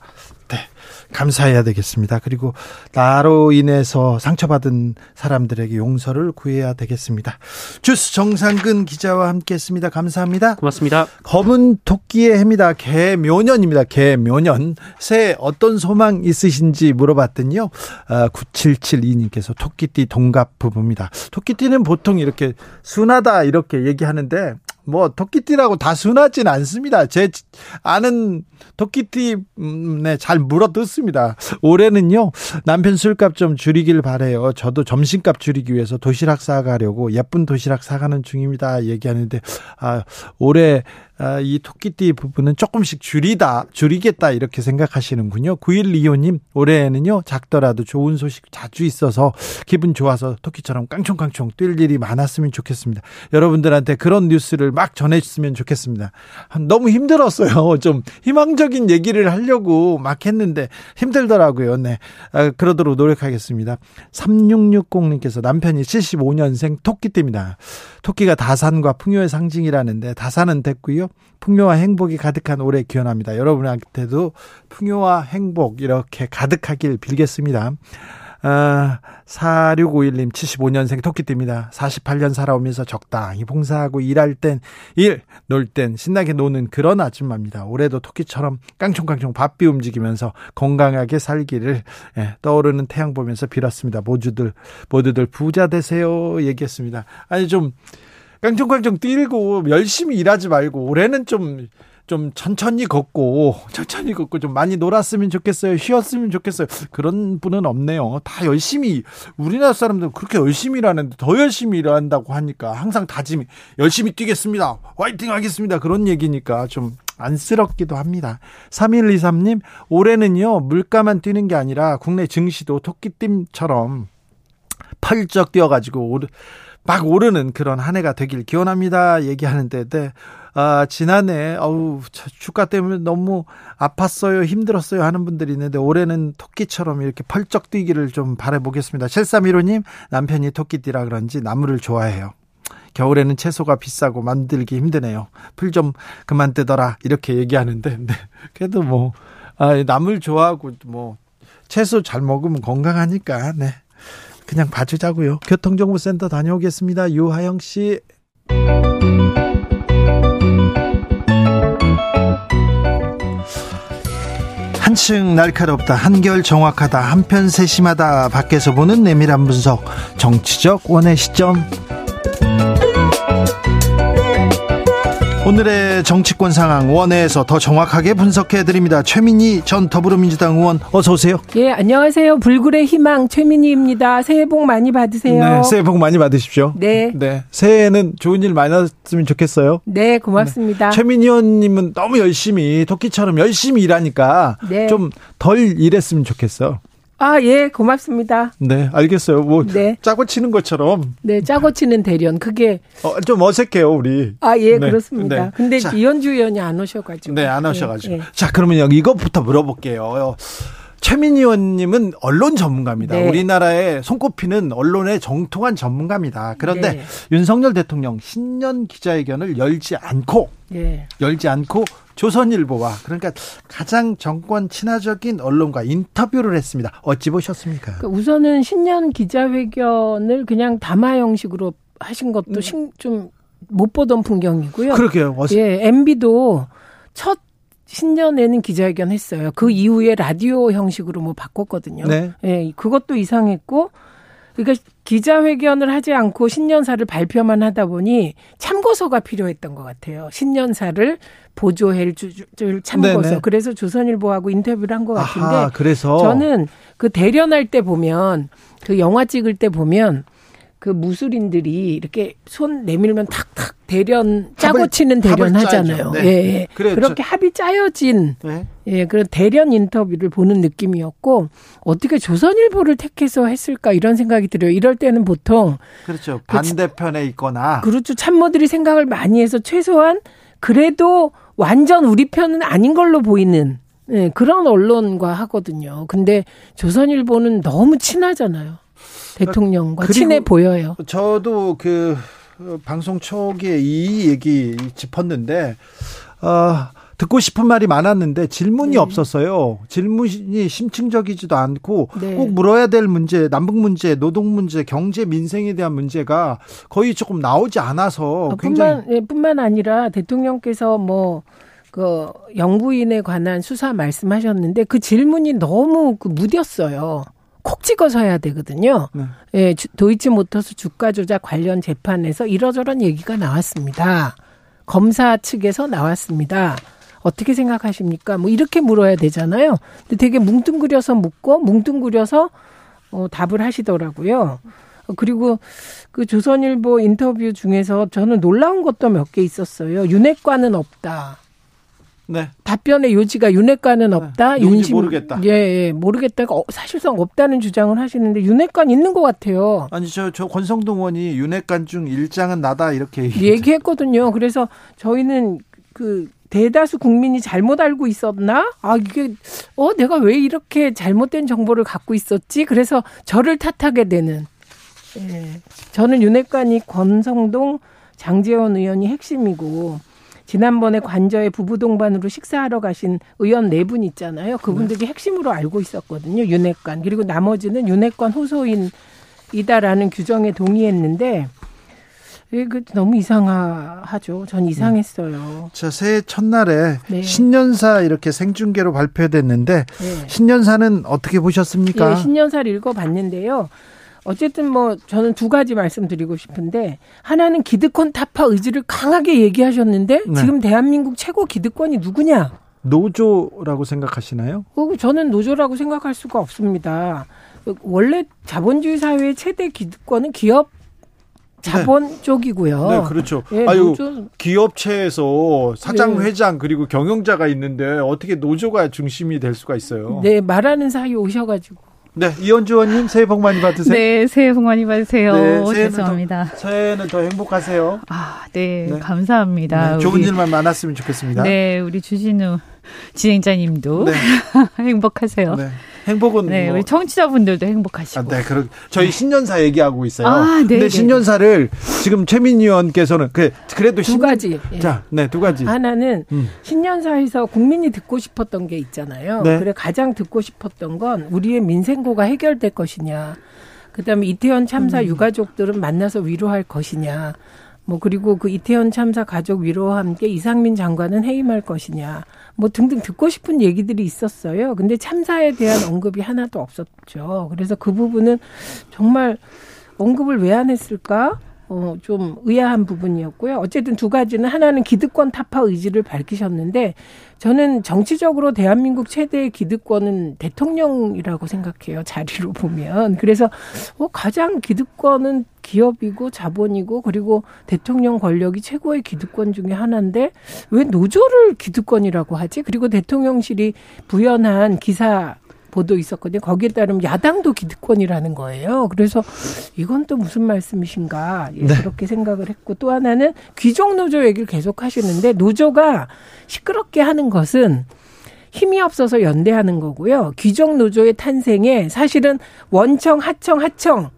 감사해야 되겠습니다. 그리고 나로 인해서 상처받은 사람들에게 용서를 구해야 되겠습니다. 주스 정상근 기자와 함께했습니다. 감사합니다. 고맙습니다. 검은 토끼의 해입니다. 개묘년입니다. 개묘년. 새해 어떤 소망 있으신지 물어봤더니요. 아, 9772님께서 토끼띠 동갑 부부입니다. 토끼띠는 보통 이렇게 순하다 이렇게 얘기하는데 뭐 토끼띠라고 다 순하진 않습니다. 제 아는 토끼띠 음, 네, 잘 물어뜯습니다. 올해는요. 남편 술값 좀 줄이길 바래요. 저도 점심값 줄이기 위해서 도시락 사가려고 예쁜 도시락 사가는 중입니다. 얘기하는데 아, 올해 아, 이 토끼띠 부분은 조금씩 줄이다, 줄이겠다 이렇게 생각하시는군요. 9125님, 올해에는요, 작더라도 좋은 소식 자주 있어서 기분 좋아서 토끼처럼 깡총깡총 뛸 일이 많았으면 좋겠습니다. 여러분들한테 그런 뉴스를 막 전해주으면 좋겠습니다. 너무 힘들었어요. 좀 희망적인 얘기를 하려고 막 했는데 힘들더라고요. 네. 아, 그러도록 노력하겠습니다. 3660님께서 남편이 75년생 토끼띠입니다. 토끼가 다산과 풍요의 상징이라는데 다산은 됐고요. 풍요와 행복이 가득한 올해 기원합니다. 여러분한테도 풍요와 행복 이렇게 가득하길 빌겠습니다. 아, 4651님 75년생 토끼띠입니다. 48년 살아오면서 적당히 봉사하고 일할 땐 일, 놀 땐 신나게 노는 그런 아줌마입니다. 올해도 토끼처럼 깡총깡총 바삐 움직이면서 건강하게 살기를 예, 떠오르는 태양 보면서 빌었습니다. 모두들 모두들 부자 되세요 얘기했습니다. 아니 좀 깡총깡총 뛰고 열심히 일하지 말고 올해는 좀좀 천천히 걷고 천천히 걷고 좀 많이 놀았으면 좋겠어요. 쉬었으면 좋겠어요. 그런 분은 없네요. 다 열심히 우리나라 사람들은 그렇게 열심히 일하는데 더 열심히 일한다고 하니까 항상 다짐이 열심히 뛰겠습니다. 화이팅 하겠습니다. 그런 얘기니까 좀 안쓰럽기도 합니다. 3123님, 올해는요, 물가만 뛰는 게 아니라 국내 증시도 토끼띠처럼 펄쩍 뛰어가지고 막 오르는 그런 한 해가 되길 기원합니다. 얘기하는데, 네. 아, 지난해, 어우, 주가 때문에 너무 아팠어요, 힘들었어요 하는 분들이 있는데, 올해는 토끼처럼 이렇게 펄쩍 뛰기를 좀 바라보겠습니다. 7315님, 남편이 토끼띠라 그런지 나무를 좋아해요. 겨울에는 채소가 비싸고 만들기 힘드네요. 풀 좀 그만 뜨더라. 이렇게 얘기하는데, 네. 그래도 뭐, 아, 나물 좋아하고, 뭐, 채소 잘 먹으면 건강하니까, 네. 그냥 봐주자고요. 교통정보센터 다녀오겠습니다. 유하영 씨. 한층 날카롭다, 한결 정확하다, 한편 세심하다, 밖에서 보는 내밀한 분석, 정치적 원의 시점. 오늘의 정치권 상황 원회에서 더 정확하게 분석해 드립니다. 최민희 전 더불어민주당 의원 어서 오세요. 예, 안녕하세요. 불굴의 희망 최민희입니다. 새해 복 많이 받으세요. 네, 새해 복 많이 받으십시오. 네. 네. 새해에는 좋은 일 많았으면 좋겠어요. 네, 고맙습니다. 네. 최민희 의원님은 너무 열심히 토끼처럼 열심히 일하니까 네. 좀덜 일했으면 좋겠어. 아, 예, 고맙습니다. 네, 알겠어요. 뭐, 네. 짜고 치는 것처럼. 네, 짜고 치는 대련. 그게. 어, 좀 어색해요, 우리. 아, 예, 네. 그렇습니다. 네. 근데 자, 이현주 의원이 안 오셔가지고. 네, 안 오셔가지고. 네, 자, 그러면 여기 이것부터 물어볼게요. 최민희 의원님은 언론 전문가입니다. 네. 우리나라의 손꼽히는 언론의 정통한 전문가입니다. 그런데 네. 윤석열 대통령 신년 기자회견을 열지 않고 예. 열지 않고 조선일보와 그러니까 가장 정권 친화적인 언론과 인터뷰를 했습니다. 어찌 보셨습니까? 그 우선은 신년 기자회견을 그냥 담화 형식으로 하신 것도 좀 못 보던 풍경이고요. 음. 그러게요. 어서- 예, MB도 첫 신년에는 기자회견 했어요. 그 이후에 라디오 형식으로 뭐 바꿨거든요. 네. 예, 그것도 이상했고, 그러니까 기자회견을 하지 않고 신년사를 발표만 하다 보니 참고서가 필요했던 것 같아요. 신년사를 보조해 줄 참고서. 네네. 그래서 조선일보하고 인터뷰를 한 것 같은데, 아하, 그래서 저는 그 대련할 때 보면 그 영화 찍을 때 보면 그 무술인들이 이렇게 손 내밀면 탁탁 대련 짜고 치는 대련. 하잖아요. 네. 예, 예. 그래, 그렇게 합이 짜여진 네. 예, 그런 대련 인터뷰를 보는 느낌이었고 어떻게 조선일보를 택해서 했을까 이런 생각이 들어요. 이럴 때는 보통 그렇죠. 반대편에 있거나 그렇죠. 참모들이 생각을 많이 해서 최소한 그래도 완전 우리 편은 아닌 걸로 보이는 예, 그런 언론과 하거든요. 근데 조선일보는 너무 친하잖아요. 대통령과 그리고 친해 보여요. 저도 그 어, 방송 초기에 이 얘기 짚었는데 어, 듣고 싶은 말이 많았는데 질문이 네. 없었어요. 질문이 심층적이지도 않고 네. 꼭 물어야 될 문제, 남북 문제, 노동 문제, 경제 민생에 대한 문제가 거의 조금 나오지 않아서 어, 굉장히 뿐만, 예, 뿐만 아니라 대통령께서 뭐, 그, 영부인에 관한 수사 말씀하셨는데 그 질문이 너무 그 무뎠어요. 콕 찍어서 해야 되거든요. 네. 예, 주- 도이치모터스 주가 조작 관련 재판에서 이러저런 얘기가 나왔습니다. 검사 측에서 나왔습니다. 어떻게 생각하십니까? 뭐 이렇게 물어야 되잖아요. 근데 되게 뭉뚱그려서 묻고 뭉뚱그려서 어, 답을 하시더라고요. 어, 그리고 그 조선일보 인터뷰 중에서 저는 놀라운 것도 몇 개 있었어요. 윤핵관은 없다. 네. 답변의 요지가 윤핵관은 없다. 네, 누군지 모르겠다. 예, 예, 모르겠다가 어, 사실상 없다는 주장을 하시는데 윤핵관 있는 것 같아요. 아니 저 저 권성동 의원이 윤핵관 중 일장은 나다 이렇게. 얘기했거든요. 그래서 저희는 그 대다수 국민이 잘못 알고 있었나? 아, 이게, 어, 내가 왜 이렇게 잘못된 정보를 갖고 있었지? 그래서 저를 탓하게 되는. 예. 저는 윤핵관이 권성동, 장재원 의원이 핵심이고, 지난번에 관저에 부부 동반으로 식사하러 가신 의원 네 분 있잖아요. 그분들이 핵심으로 알고 있었거든요. 윤핵관. 그리고 나머지는 윤핵관 호소인이다라는 규정에 동의했는데, 예, 그 너무 이상하죠. 전 이상했어요. 자 새해 첫날에 네. 신년사 이렇게 생중계로 발표됐는데 네. 신년사는 어떻게 보셨습니까? 예, 신년사를 읽어봤는데요. 어쨌든 뭐 저는 두 가지 말씀드리고 싶은데 하나는 기득권 타파 의지를 강하게 얘기하셨는데 네. 지금 대한민국 최고 기득권이 누구냐? 노조라고 생각하시나요? 어, 저는 노조라고 생각할 수가 없습니다. 원래 자본주의 사회의 최대 기득권은 기업 자본 쪽이고요. 네, 그렇죠. 예, 아유, 노조 기업체에서 사장, 네. 회장 그리고 경영자가 있는데 어떻게 노조가 중심이 될 수가 있어요? 네 말하는 사이 오셔가지고 네, 이현주 의원님 새해 복 많이 받으세요. 네, 새해 복 많이 받으세요. 네, 죄송합니다. 더, 새해는 더 행복하세요. 아, 네, 네. 감사합니다. 네, 좋은 우리, 일만 많았으면 좋겠습니다. 네, 우리 주진우 진행자님도 네, 행복하세요. 네, 네. 행복은 뭐, 우리 청취자분들도 행복하시고. 아, 네, 그럼 저희 신년사 얘기하고 있어요. 아, 네, 근데 네, 신년사를 지금 최민희 의원께서는 그 그래도 두 신- 가지. 예. 자, 네, 두 가지. 하나는 음. 신년사에서 국민이 듣고 싶었던 게 있잖아요. 네. 그래 가장 듣고 싶었던 건 우리의 민생고가 해결될 것이냐. 그다음에 이태원 참사 음. 유가족들은 만나서 위로할 것이냐. 뭐 그리고 그 이태원 참사 가족 위로와 함께 이상민 장관은 해임할 것이냐. 뭐 등등 듣고 싶은 얘기들이 있었어요. 근데 참사에 대한 언급이 하나도 없었죠. 그래서 그 부분은 정말 언급을 왜 안 했을까? 어, 좀 의아한 부분이었고요. 어쨌든 두 가지는 하나는 기득권 타파 의지를 밝히셨는데 저는 정치적으로 대한민국 최대의 기득권은 대통령이라고 생각해요. 자리로 보면. 그래서 어, 가장 기득권은 기업이고 자본이고 그리고 대통령 권력이 최고의 기득권 중에 하나인데 왜 노조를 기득권이라고 하지? 그리고 대통령실이 부연한 기사 보도 있었거든요. 거기에 따르면 야당도 기득권이라는 거예요. 그래서 이건 또 무슨 말씀이신가 예, 네. 그렇게 생각을 했고 또 하나는 귀족 노조 얘기를 계속 하시는데 노조가 시끄럽게 하는 것은 힘이 없어서 연대하는 거고요. 귀족 노조의 탄생에 사실은 원청, 하청, 하청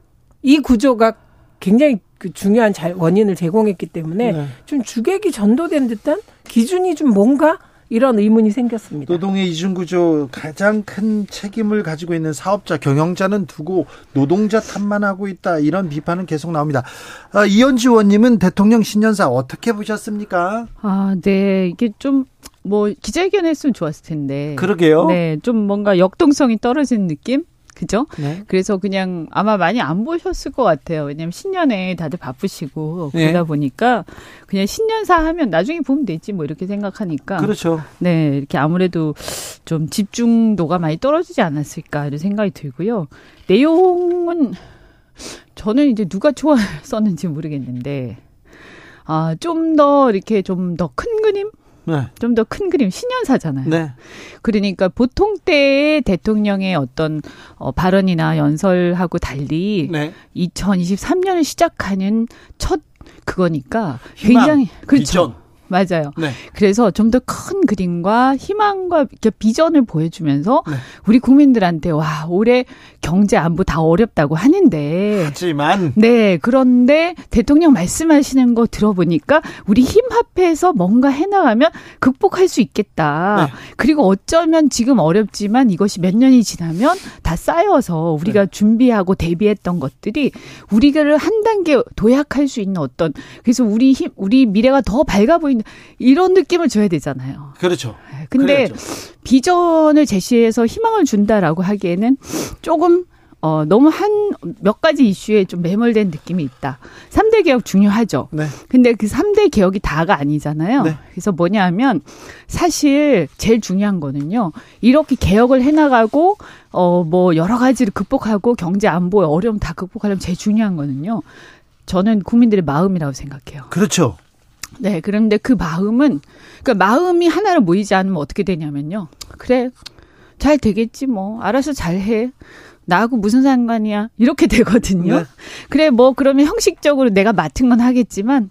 이 구조가 굉장히 그 중요한 잘 원인을 제공했기 때문에 네. 좀 주객이 전도된 듯한 기준이 좀 뭔가 이런 의문이 생겼습니다. 노동의 이중구조 가장 큰 책임을 가지고 있는 사업자 경영자는 두고 노동자 탓만 하고 있다 이런 비판은 계속 나옵니다. 아, 이현주 의원님은 대통령 신년사 어떻게 보셨습니까? 아, 네. 이게 좀, 뭐, 기자회견 했으면 좋았을 텐데. 그러게요. 네. 좀 뭔가 역동성이 떨어진 느낌? 그죠? 네. 그래서 그냥 아마 많이 안 보셨을 것 같아요. 왜냐면 신년에 다들 바쁘시고 네. 그러다 보니까 그냥 신년사 하면 나중에 보면 되지 뭐 이렇게 생각하니까 그렇죠. 네, 이렇게 아무래도 좀 집중도가 많이 떨어지지 않았을까 이런 생각이 들고요. 내용은 저는 이제 누가 좋아 썼는지 모르겠는데 아, 좀 더 이렇게 좀 더 큰 그림? 네. 좀더 큰 그림 신년사잖아요. 네. 그러니까 보통 때의 대통령의 어떤 어, 발언이나 연설하고 달리 네. 2023년을 시작하는 첫 그거니까 희망, 굉장히 그렇죠. 비전. 맞아요. 네. 그래서 좀 더 큰 그림과 희망과 이렇게 비전을 보여주면서 네. 우리 국민들한테 와 올해 경제 안보 다 어렵다고 하는데 하지만 네 그런데 대통령 말씀하시는 거 들어보니까 우리 힘 합해서 뭔가 해나가면 극복할 수 있겠다. 네. 그리고 어쩌면 지금 어렵지만 이것이 몇 년이 지나면 다 쌓여서 우리가 네. 준비하고 대비했던 것들이 우리를 한 단계 도약할 수 있는 어떤 그래서 우리 힘 우리 미래가 더 밝아 보이는 이런 느낌을 줘야 되잖아요. 그렇죠. 근데 그래야죠. 비전을 제시해서 희망을 준다라고 하기에는 조금 어 너무 한 몇 가지 이슈에 좀 매몰된 느낌이 있다. 3대 개혁 중요하죠. 네. 근데 그 3대 개혁이 다가 아니잖아요. 네. 그래서 뭐냐 하면 사실 제일 중요한 거는요. 이렇게 개혁을 해 나가고 어 뭐 여러 가지를 극복하고 경제 안보의 어려움 다 극복하려면 제일 중요한 거는요. 저는 국민들의 마음이라고 생각해요. 그렇죠. 네, 그런데 그 마음은, 그 마음이 하나로 모이지 않으면 어떻게 되냐면요. 그래, 잘 되겠지, 뭐. 알아서 잘 해. 나하고 무슨 상관이야. 이렇게 되거든요. 네. 그래, 뭐, 그러면 형식적으로 내가 맡은 건 하겠지만,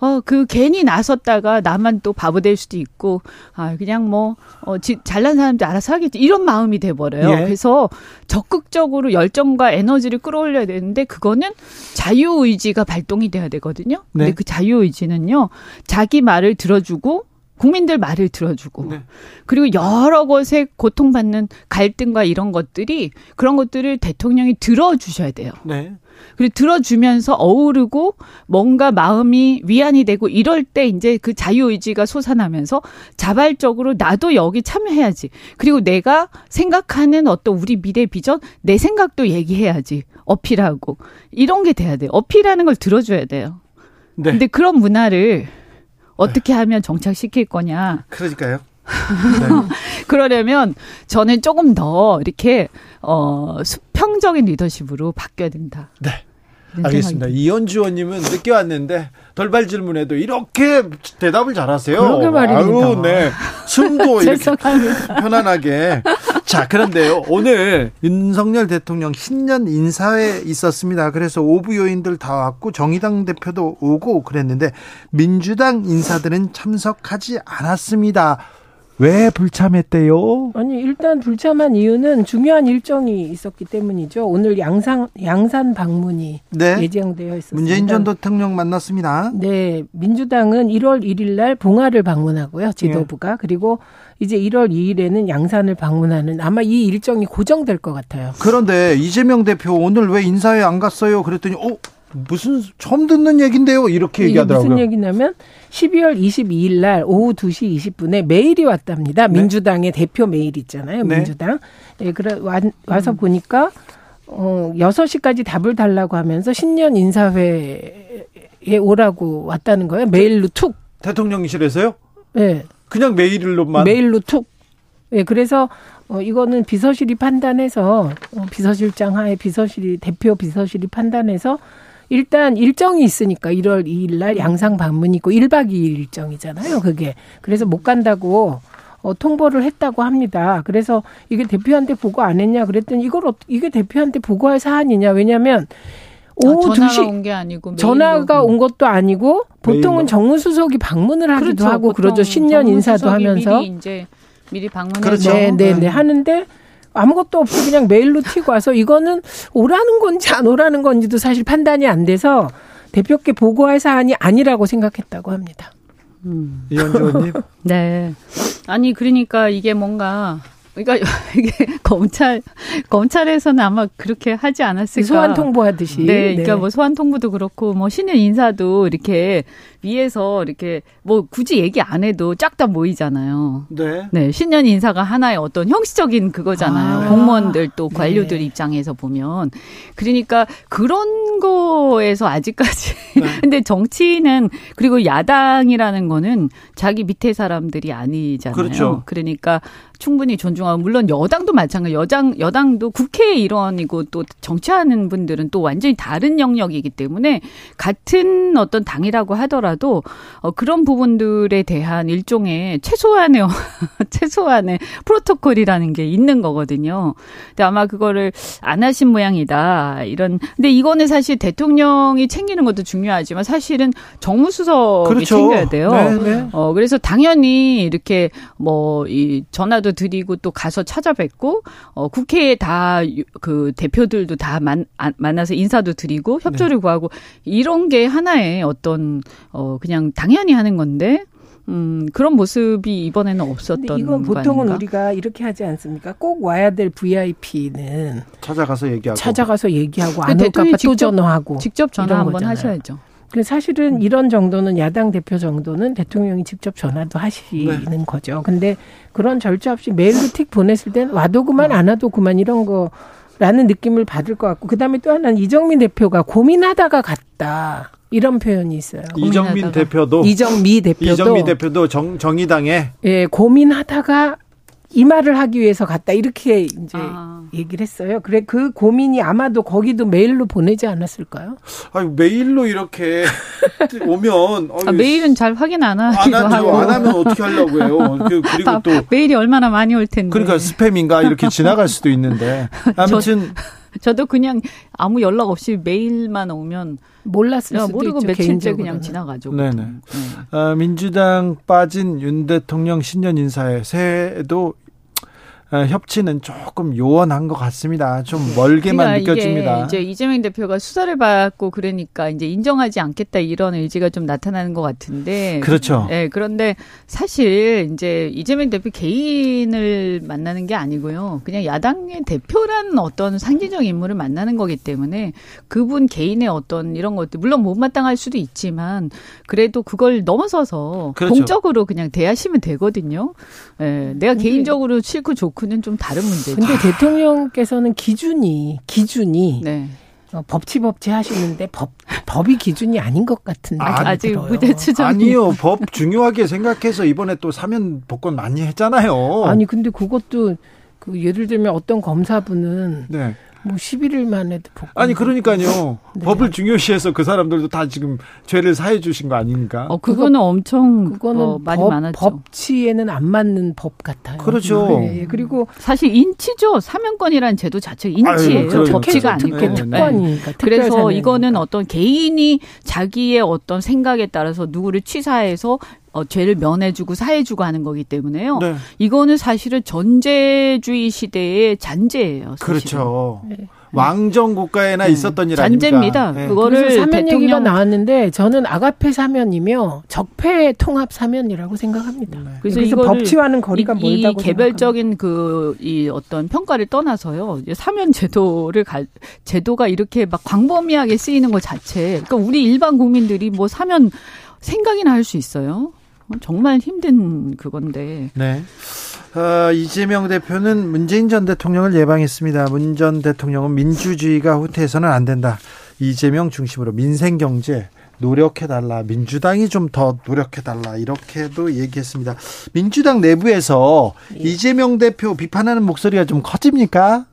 어, 그 괜히 나섰다가 나만 또 바보 될 수도 있고, 아, 그냥 뭐, 어, 지, 잘난 사람들 알아서 하겠지. 이런 마음이 돼버려요. 예. 그래서 적극적으로 열정과 에너지를 끌어올려야 되는데, 그거는 자유의지가 발동이 돼야 되거든요. 근데 네. 그 자유의지는요, 자기 말을 들어주고, 국민들 말을 들어주고, 네. 그리고 여러 것에 고통받는 갈등과 이런 것들이, 그런 것들을 대통령이 들어주셔야 돼요. 네. 그리고 들어주면서 어우르고 뭔가 마음이 위안이 되고 이럴 때 이제 그 자유의지가 솟아나면서 자발적으로 나도 여기 참여해야지. 그리고 내가 생각하는 어떤 우리 미래 비전, 내 생각도 얘기해야지. 어필하고. 이런 게 돼야 돼요. 어필하는 걸 들어줘야 돼요. 네. 근데 그런 문화를 어떻게 하면 정착시킬 거냐. 그러니까요. 네. 그러려면 저는 조금 더 이렇게 어 수평적인 리더십으로 바뀌어야 된다. 네. 이런 알겠습니다. 이현주 의원님은 늦게 왔는데 돌발 질문에도 이렇게 대답을 잘하세요. 그러게 말입니다. 아유, 네. 숨도 이렇게. 편안하게. 자, 그런데요. 오늘 윤석열 대통령 신년 인사회 있었습니다. 그래서 오부 요인들 다 왔고 정의당 대표도 오고 그랬는데 민주당 인사들은 참석하지 않았습니다. 왜 불참했대요? 아니 일단 불참한 이유는 중요한 일정이 있었기 때문이죠. 오늘 양산 양산 방문이 네. 예정되어 있었습니다. 문재인 전 대통령 만났습니다. 네, 민주당은 1월 1일 날 봉화를 방문하고요. 지도부가 그리고 이제 1월 2일에는 양산을 방문하는 아마 이 일정이 고정될 것 같아요. 그런데 이재명 대표 오늘 왜 인사회 안 갔어요? 그랬더니 어 무슨 처음 듣는 얘긴데요. 이렇게 얘기하더라고요. 무슨 얘기냐면 12월 22일 날 오후 2시 20분에 메일이 왔답니다. 네. 민주당의 대표 메일 있잖아요. 네. 민주당. 예, 그래 와, 와서 보니까 어 6시까지 답을 달라고 하면서 신년 인사회에 오라고 왔다는 거예요. 메일로 툭. 대통령실에서요? 예. 그냥 메일로만 메일로 툭. 예, 그래서 어 이거는 비서실이 판단해서 어, 비서실장 하에 비서실이 대표 비서실이 판단해서 일단 일정이 있으니까 1월 2일 날 양상 방문이 있고 1박 2일 일정이잖아요, 그게. 그래서 못 간다고 어, 통보를 했다고 합니다. 그래서 이게 대표한테 보고 안 했냐 그랬더니 이걸 어, 이게 대표한테 보고할 사안이냐? 왜냐면 오후 아, 전화가 2시 온게 아니고 전화가. 온 것도 아니고 보통은. 정무수석이 방문을 하기도 그렇죠. 하고 그러죠. 신년 인사도 하면서 미리 이제 미리 방문해서 그렇죠. 네, 네, 네 하는데 아무것도 없이 그냥 메일로 튀고 와서 이거는 오라는 건지 안 오라는 건지도 사실 판단이 안 돼서 대표께 보고할 사안이 아니라고 생각했다고 합니다. 음. 이현주 의원님. 네. 아니 그러니까 이게 뭔가 그러니까 이게 검찰 검찰에서는 아마 그렇게 하지 않았을까. 소환 통보하듯이. 네, 그러니까 뭐 소환 통보도 그렇고 뭐 신년 인사도 이렇게 위에서 이렇게 뭐 굳이 얘기 안 해도 쫙 다 모이잖아요. 네. 네, 신년 인사가 하나의 어떤 형식적인 그거잖아요. 아. 공무원들 또 관료들 네. 입장에서 보면. 그러니까 그런 거에서 아직까지. 네. 근데 정치는 그리고 야당이라는 거는 자기 밑에 사람들이 아니잖아요. 그렇죠. 그러니까 충분히 존중하고 물론 여당도 마찬가지. 여당 여당도 국회 일원이고 또 정치하는 분들은 또 완전히 다른 영역이기 때문에 같은 어떤 당이라고 하더라도 어, 그런 부분들에 대한 일종의 최소한의 최소한의 프로토콜이라는 게 있는 거거든요. 근데 아마 그거를 안 하신 모양이다. 이런 근데 이거는 사실 대통령이 챙기는 것도 중요하지만 사실은 정무수석이 그렇죠. 챙겨야 돼요. 네, 네. 어, 그래서 당연히 이렇게 뭐, 이 전화도 드리고 또 가서 찾아뵙고, 어, 국회에 다 그 대표들도 다 만, 아, 만나서 인사도 드리고 협조를 네. 구하고 이런 게 하나의 어떤, 어, 그냥 당연히 하는 건데, 음, 그런 모습이 이번에는 없었던 이건 거 보통은 아닌가? 우리가 이렇게 하지 않습니까? 꼭 와야 될 VIP는 찾아가서 얘기하고. 찾아가서 얘기하고 안 근데 올까 봐 대통령이 또 직접- 전화하고. 직접 전화 이런 한번 거잖아요. 하셔야죠. 그 사실은 이런 정도는 야당 대표 정도는 대통령이 직접 전화도 하시는 네. 거죠. 근데 그런 절차 없이 메일로 틱 보냈을 땐 와도 그만 안 와도 그만 이런 거 라는 느낌을 받을 것 같고 그다음에 또 하나는 이정민 대표가 고민하다가 갔다 이런 표현이 있어요. 이정민 고민하다가. 대표도 이정미 대표도 이정민 대표도 정, 정의당에 예, 고민하다가 이 말을 하기 위해서 갔다 이렇게 이제 아. 얘기를 했어요. 그래 그 고민이 아마도 거기도 메일로 보내지 않았을까요? 아유, 메일로 이렇게 오면 아, 메일은 잘 확인 안안 하기도 하죠. 하고. 안 하면 어떻게 하려고 해요. 그- 그리고 아, 또 메일이 얼마나 많이 올 텐데. 그러니까 스팸인가 이렇게 지나갈 수도 있는데 아무튼 저 도 그냥 아무 연락 없이 메일만 오면 몰랐을 야, 수도 모르고 있죠. 며칠째. 그냥 지나가죠. 네네. 네. 어, 민주당 빠진 윤 대통령 신년 인사에 새해에도 어, 협치는 조금 요원한 것 같습니다. 좀 멀게만 그러니까 느껴집니다. 이게 이제 이재명 대표가 수사를 받고 그러니까 이제 인정하지 않겠다 이런 의지가 좀 나타나는 것 같은데. 그렇죠. 예, 그런데 사실 이제 이재명 대표 개인을 만나는 게 아니고요. 그냥 야당의 대표라는 어떤 상징적 인물을 만나는 거기 때문에 그분 개인의 어떤 이런 것들 물론 못마땅할 수도 있지만 그래도 그걸 넘어서서 그렇죠. 공적으로 그냥 대하시면 되거든요. 예, 내가 개인적으로 싫고 좋고 는 좀 다른 문제죠. 근데 대통령께서는 기준이 기준이 네. 어, 법치 법치 하시는데 법 법이 기준이 아닌 것 같은 아, 아직. 무대 추정 아니요, 법 중요하게 생각해서 이번에 또 사면 복권 많이 했잖아요. 아니 근데 그것도 그 예를 들면 어떤 검사분은 네. 뭐 11일 만에도 복권 아니 그러니까요. 네. 법을 중요시해서 그 사람들도 다 지금 죄를 사해 주신 거 아닙니까? 어, 그거는 엄청 그거는 어, 많이 법, 많았죠. 법치에는 안 맞는 법 같아요. 그렇죠. 네, 그리고 사실 인치죠. 사면권이라는 제도 자체가 인치예요. 아유. 법치가 아니고. 네. 특권이니까. 그래서 특별사면이니까. 이거는 어떤 개인이 자기의 어떤 생각에 따라서 누구를 취사해서 어, 죄를 면해주고 사해주고 하는 거기 때문에요. 네. 이거는 사실은 전제주의 시대의 잔재예요. 사실은. 그렇죠. 네. 왕정 국가에나 네. 있었던 일 잔재입니다. 네. 그거를 사면 얘기가 대통령 나왔는데 저는 아가페 사면이며 적폐 통합 사면이라고 생각합니다. 네. 그래서 그래서, 이거를 법치와는 거리가 이, 이 멀다고 개별적인 그 이 어떤 평가를 떠나서요. 사면 제도를 가, 제도가 이렇게 막 광범위하게 쓰이는 것 자체. 그러니까 우리 일반 국민들이 뭐 사면 생각이나 할 수 있어요. 어, 정말 힘든 그건데. 네. 어, 이재명 대표는 문재인 전 대통령을 예방했습니다. 문 전 대통령은 민주주의가 후퇴해서는 안 된다. 이재명 중심으로 민생 경제 노력해달라. 민주당이 좀 더 노력해달라. 이렇게도 얘기했습니다. 민주당 내부에서 예. 이재명 대표 비판하는 목소리가 좀 커집니까?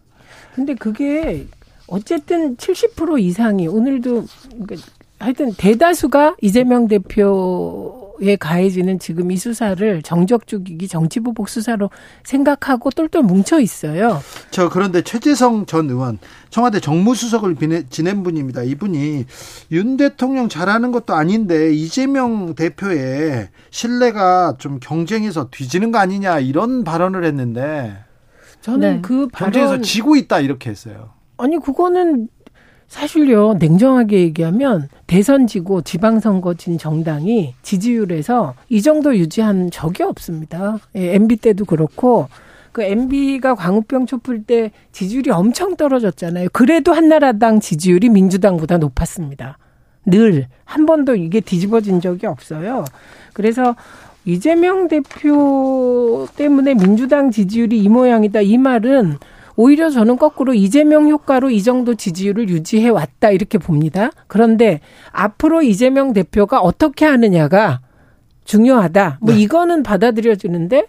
근데 그게 어쨌든 70% 이상이 오늘도 그러니까 하여튼 대다수가 이재명 대표에 가해지는 지금 이 수사를 정적 죽이기 정치보복 수사로 생각하고 똘똘 뭉쳐 있어요. 저 그런데 최재성 전 의원 청와대 정무수석을 지낸 분입니다. 이분이 윤 대통령 잘하는 것도 아닌데 이재명 대표의 신뢰가 좀 경쟁에서 뒤지는 거 아니냐 이런 발언을 했는데 저는 네. 그 발언 경쟁에서 지고 있다 이렇게 했어요. 아니 그거는 사실요 냉정하게 얘기하면 대선 지고 지방선거 진 정당이 지지율에서 이 정도 유지한 적이 없습니다. 예, MB 때도 그렇고 그 MB가 광우병 촛불 때 지지율이 엄청 떨어졌잖아요. 그래도 한나라당 지지율이 민주당보다 높았습니다. 늘 한 번도 이게 뒤집어진 적이 없어요. 그래서 이재명 대표 때문에 민주당 지지율이 이 모양이다 이 말은 오히려 저는 거꾸로 이재명 효과로 이 정도 지지율을 유지해 왔다 이렇게 봅니다. 그런데 앞으로 이재명 대표가 어떻게 하느냐가 중요하다. 뭐 네. 이거는 받아들여지는데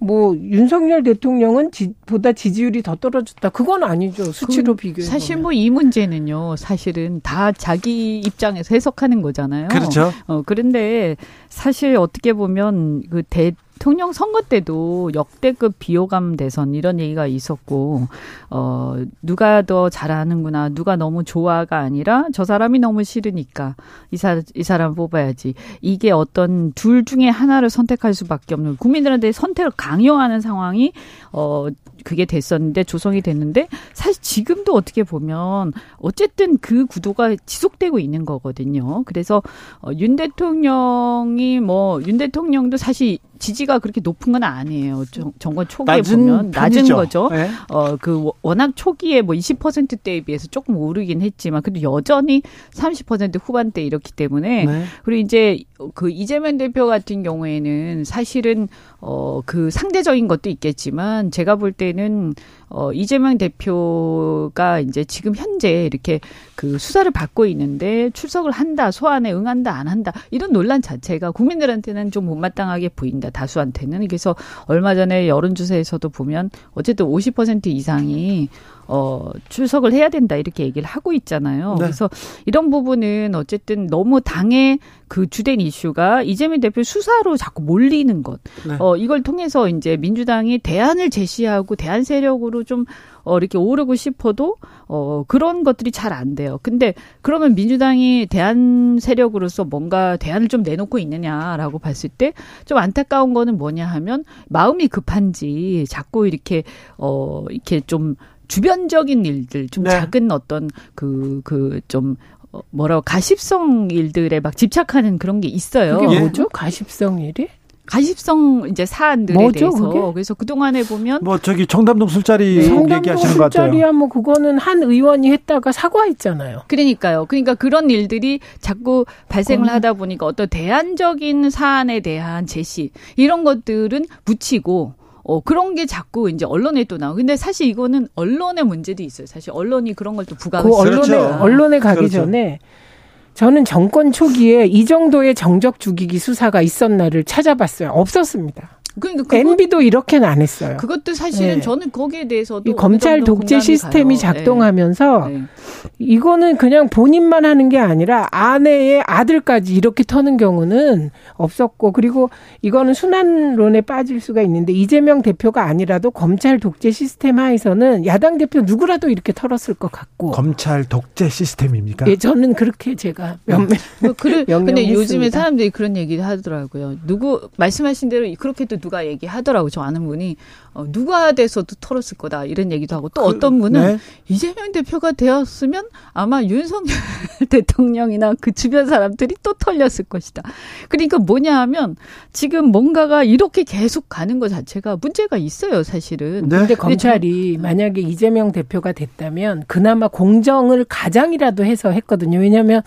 뭐 윤석열 대통령은 지, 보다 지지율이 더 떨어졌다. 그건 아니죠. 수치로 비교해 사실. 뭐 이 문제는요, 사실은 다 자기 입장에서 해석하는 거잖아요. 그렇죠. 어, 그런데 사실 어떻게 보면 그 대 통령 선거 때도 역대급 비호감 대선 이런 얘기가 있었고, 어, 누가 더 잘하는구나, 누가 너무 좋아가 아니라 저 사람이 너무 싫으니까 이, 사, 이 사람 뽑아야지. 이게 어떤 둘 중에 하나를 선택할 수밖에 없는 국민들한테 선택을 강요하는 상황이 어, 그게 됐었는데 조성이 됐는데 사실 지금도 어떻게 보면 어쨌든 그 구도가 지속되고 있는 거거든요. 그래서 어, 윤 대통령이 뭐 윤 대통령도 사실 지지가 그렇게 높은 건 아니에요. 정, 정권 초기에 보면 낮은 편이죠. 거죠. 네. 어, 그 워낙 초기에 뭐 20%대에 비해서 조금 오르긴 했지만 그래도 여전히 30% 후반대 이렇기 때문에 네. 그리고 이제 그 이재명 대표 같은 경우에는 사실은 어 그 상대적인 것도 있겠지만 제가 볼 때는 어 이재명 대표가 이제 지금 현재 이렇게 그 수사를 받고 있는데 출석을 한다, 소환에 응한다, 안 한다 이런 논란 자체가 국민들한테는 좀 못마땅하게 보인다 다수한테는. 그래서 얼마 전에 여론조사에서도 보면 어쨌든 50% 이상이 어, 출석을 해야 된다 이렇게 얘기를 하고 있잖아요. 네. 그래서 이런 부분은 어쨌든 너무 당의 그 주된 이슈가 이재명 대표 수사로 자꾸 몰리는 것. 네. 어, 이걸 통해서 이제 민주당이 대안을 제시하고 대안 세력으로 좀 어, 이렇게 오르고 싶어도 어, 그런 것들이 잘 안 돼요. 근데 그러면 민주당이 대안 세력으로서 뭔가 대안을 좀 내놓고 있느냐라고 봤을 때 좀 안타까운 거는 뭐냐 하면 마음이 급한지 자꾸 이렇게 어, 이렇게 좀 주변적인 일들, 좀 네. 작은 어떤 그, 그, 좀, 어, 뭐라고, 가십성 일들에 막 집착하는 그런 게 있어요. 그게 예. 뭐죠? 가십성 일이? 가십성 이제 사안들에 뭐죠, 대해서. 그게? 그래서 그 동안에 보면 뭐 저기 청담동 술자리 네. 성남동 얘기하시는 것 같아요. 술자리야 뭐 그거는 한 의원이 했다가 사과했잖아요. 그러니까요. 그러니까 그런 일들이 자꾸 발생을 음. 하다 보니까 어떤 대안적인 사안에 대한 제시 이런 것들은 묻히고 어 그런 게 자꾸 이제 언론에 또 나오고 근데 사실 이거는 언론의 문제도 있어요. 사실 언론이 그런 걸 또 부각을 그 언론에 그렇죠. 언론에 가기 그렇죠. 전에 저는 정권 초기에 이 정도의 정적 죽이기 수사가 있었나를 찾아봤어요. 없었습니다. 그러니까 MB도 이렇게는 안 했어요. 그것도 사실은 네. 저는 거기에 대해서도 검찰 독재 공감이 시스템이 가요. 작동하면서 네. 네. 이거는 그냥 본인만 하는 게 아니라 아내의 아들까지 이렇게 터는 경우는 없었고 그리고 이거는 순환론에 빠질 수가 있는데 이재명 대표가 아니라도 검찰 독재 시스템 하에서는 야당 대표 누구라도 이렇게 털었을 것 같고 검찰 독재 시스템입니까? 예, 저는 그렇게 제가 몇몇 뭐 그래, 근데 영영했습니다. 요즘에 사람들이 그런 얘기를 하더라고요. 누구 말씀하신 대로 그렇게도 누가 얘기하더라고. 저 아는 분이 어, 누가 돼서도 털었을 거다 이런 얘기도 하고 또 어떤 분은 네. 이재명 대표가 되었으면 아마 윤석열 대통령이나 그 주변 사람들이 또 털렸을 것이다. 그러니까 뭐냐 하면 지금 뭔가가 이렇게 계속 가는 것 자체가 문제가 있어요, 사실은. 네. 근데 검찰이 만약에 이재명 대표가 됐다면 그나마 공정을 가장이라도 해서 했거든요. 왜냐하면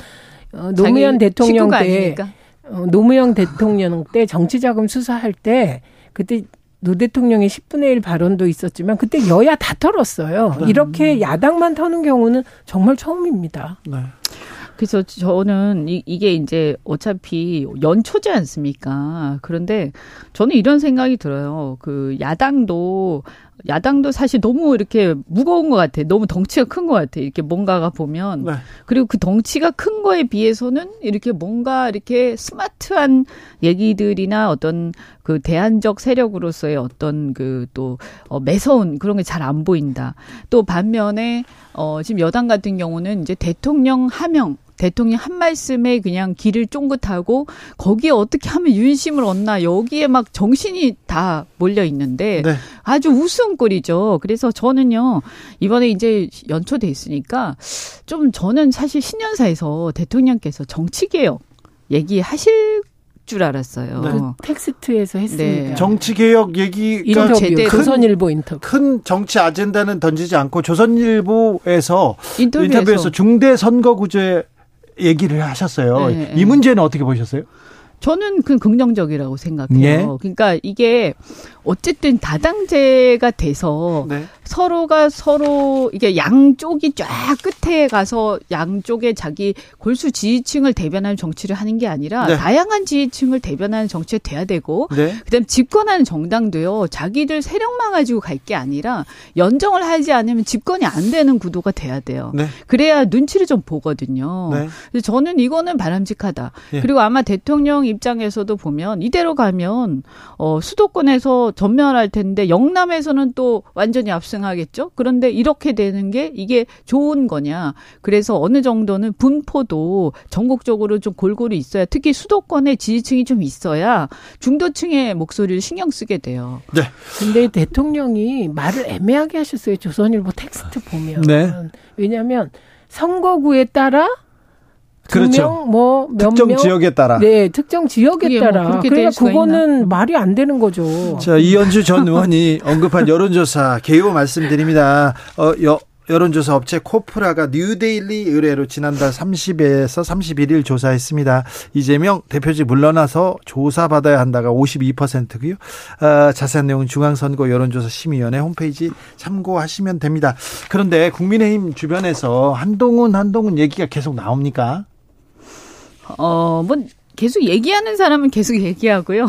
어, 노무현 대통령 때 아니니까. 어, 노무현 대통령 때 정치자금 수사할 때 그때 노 대통령의 10분의 1 발언도 있었지만 그때 여야 다 털었어요. 네. 이렇게 야당만 터는 경우는 정말 처음입니다. 네. 그래서 저는 이, 이게 이제 어차피 연초지 않습니까? 그런데 저는 이런 생각이 들어요. 그 야당도 야당도 사실 너무 이렇게 무거운 것 같아. 너무 덩치가 큰 것 같아. 이렇게 뭔가가 보면. 네. 그리고 그 덩치가 큰 거에 비해서는 이렇게 뭔가 이렇게 스마트한 얘기들이나 어떤 그 대안적 세력으로서의 어떤 그 또 어, 매서운 그런 게 잘 안 보인다. 또 반면에 어 지금 여당 같은 경우는 이제 대통령 하명 대통령 한 말씀에 그냥 길을 쫑긋하고 거기에 어떻게 하면 윤심을 얻나 여기에 막 정신이 다 몰려 있는데 네. 아주 웃음거리죠. 그래서 저는요 이번에 이제 연초돼 있으니까 좀 저는 사실 신년사에서 대통령께서 정치개혁 얘기하실 줄 알았어요. 네. 그 텍스트에서 했습니다. 네. 정치 개혁 얘기가 인터뷰, 제대로. 조선일보 인터뷰. 큰 정치 아젠다는 던지지 않고 조선일보에서 인터뷰에서, 인터뷰에서 중대 선거구제 얘기를 하셨어요. 네, 이 네. 문제는 어떻게 보셨어요? 저는 그 긍정적이라고 생각해요. 예. 그러니까 이게 어쨌든 다당제가 돼서 네. 서로가 서로 이게 양쪽이 쫙 끝에 가서 양쪽에 자기 골수 지지층을 대변하는 정치를 하는 게 아니라 네. 다양한 지지층을 대변하는 정치가 돼야 되고 네. 그다음 집권하는 정당도요 자기들 세력만 가지고 갈 게 아니라 연정을 하지 않으면 집권이 안 되는 구도가 돼야 돼요. 네. 그래야 눈치를 좀 보거든요. 네. 그래서 저는 이거는 바람직하다. 예. 그리고 아마 대통령 입장에서도 보면 이대로 가면 어 수도권에서 전멸할 텐데 영남에서는 또 완전히 압승하겠죠. 그런데 이렇게 되는 게 이게 좋은 거냐? 그래서 어느 정도는 분포도 전국적으로 좀 골고루 있어야 특히 수도권에 지지층이 좀 있어야 중도층의 목소리를 신경 쓰게 돼요. 네. 근데 대통령이 말을 애매하게 하셨어요. 조선일보 텍스트 보면. 네. 왜냐하면 선거구에 따라 그렇죠. 두명뭐몇 특정 명, 지역에 따라. 네, 특정 지역에 뭐 따라. 될 그러니까 그거는 있나? 말이 안 되는 거죠. 자, 이현주 전 의원이 언급한 여론조사 개요 말씀드립니다. 어, 여, 여론조사 업체 코프라가 뉴데일리 의뢰로 지난달 30에서 31일 조사했습니다. 이재명 대표직 물러나서 조사받아야 한다가 52%고요. 어, 자세한 내용은 중앙선거 여론조사 심의위원회 홈페이지 참고하시면 됩니다. 그런데 국민의힘 주변에서 한동훈 한동훈 얘기가 계속 나옵니까? 어, 뭐 계속 얘기하는 사람은 계속 얘기하고요.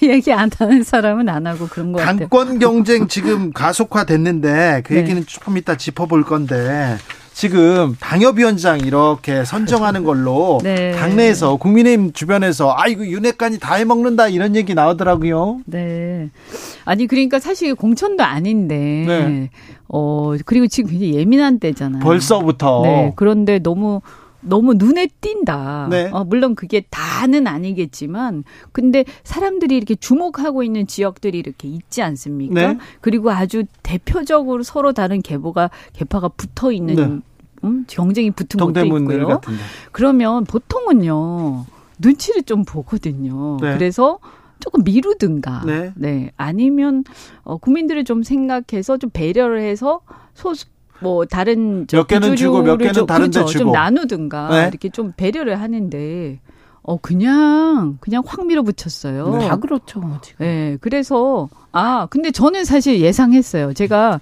네. 얘기 안 하는 사람은 안 하고 그런 것 같아요. 당권 경쟁 지금 가속화됐는데 그 네. 얘기는 조금 이따 짚어볼 건데 지금 당협위원장 이렇게 선정하는 걸로 네. 당내에서 국민의힘 주변에서 아이고 윤핵관이 다 해먹는다 이런 얘기 나오더라고요. 네. 아니 그러니까 사실 공천도 아닌데. 네. 어 그리고 지금 굉장히 예민한 때잖아요. 벌써부터 네. 그런데 너무 너무 눈에 띈다. 네. 어, 물론 그게 다는 아니겠지만, 근데 사람들이 이렇게 주목하고 있는 지역들이 이렇게 있지 않습니까? 네. 그리고 아주 대표적으로 서로 다른 계보가 계파가 붙어 있는 네. 음, 경쟁이 붙은 것도 있고요. 같은데. 그러면 보통은요 눈치를 좀 보거든요. 네. 그래서 조금 미루든가, 네. 아니면 어, 국민들을 좀 생각해서 좀 배려를 해서 소수 뭐 다른 저몇 개는 주고 몇 개는 좀, 다른 데 그렇죠. 주고. 좀 나누든가 네. 이렇게 좀 배려를 하는데 어 그냥 그냥 확 밀어붙였어요. 네. 다 그렇죠, 뭐 지금. 네, 그래서 아 근데 저는 사실 예상했어요. 제가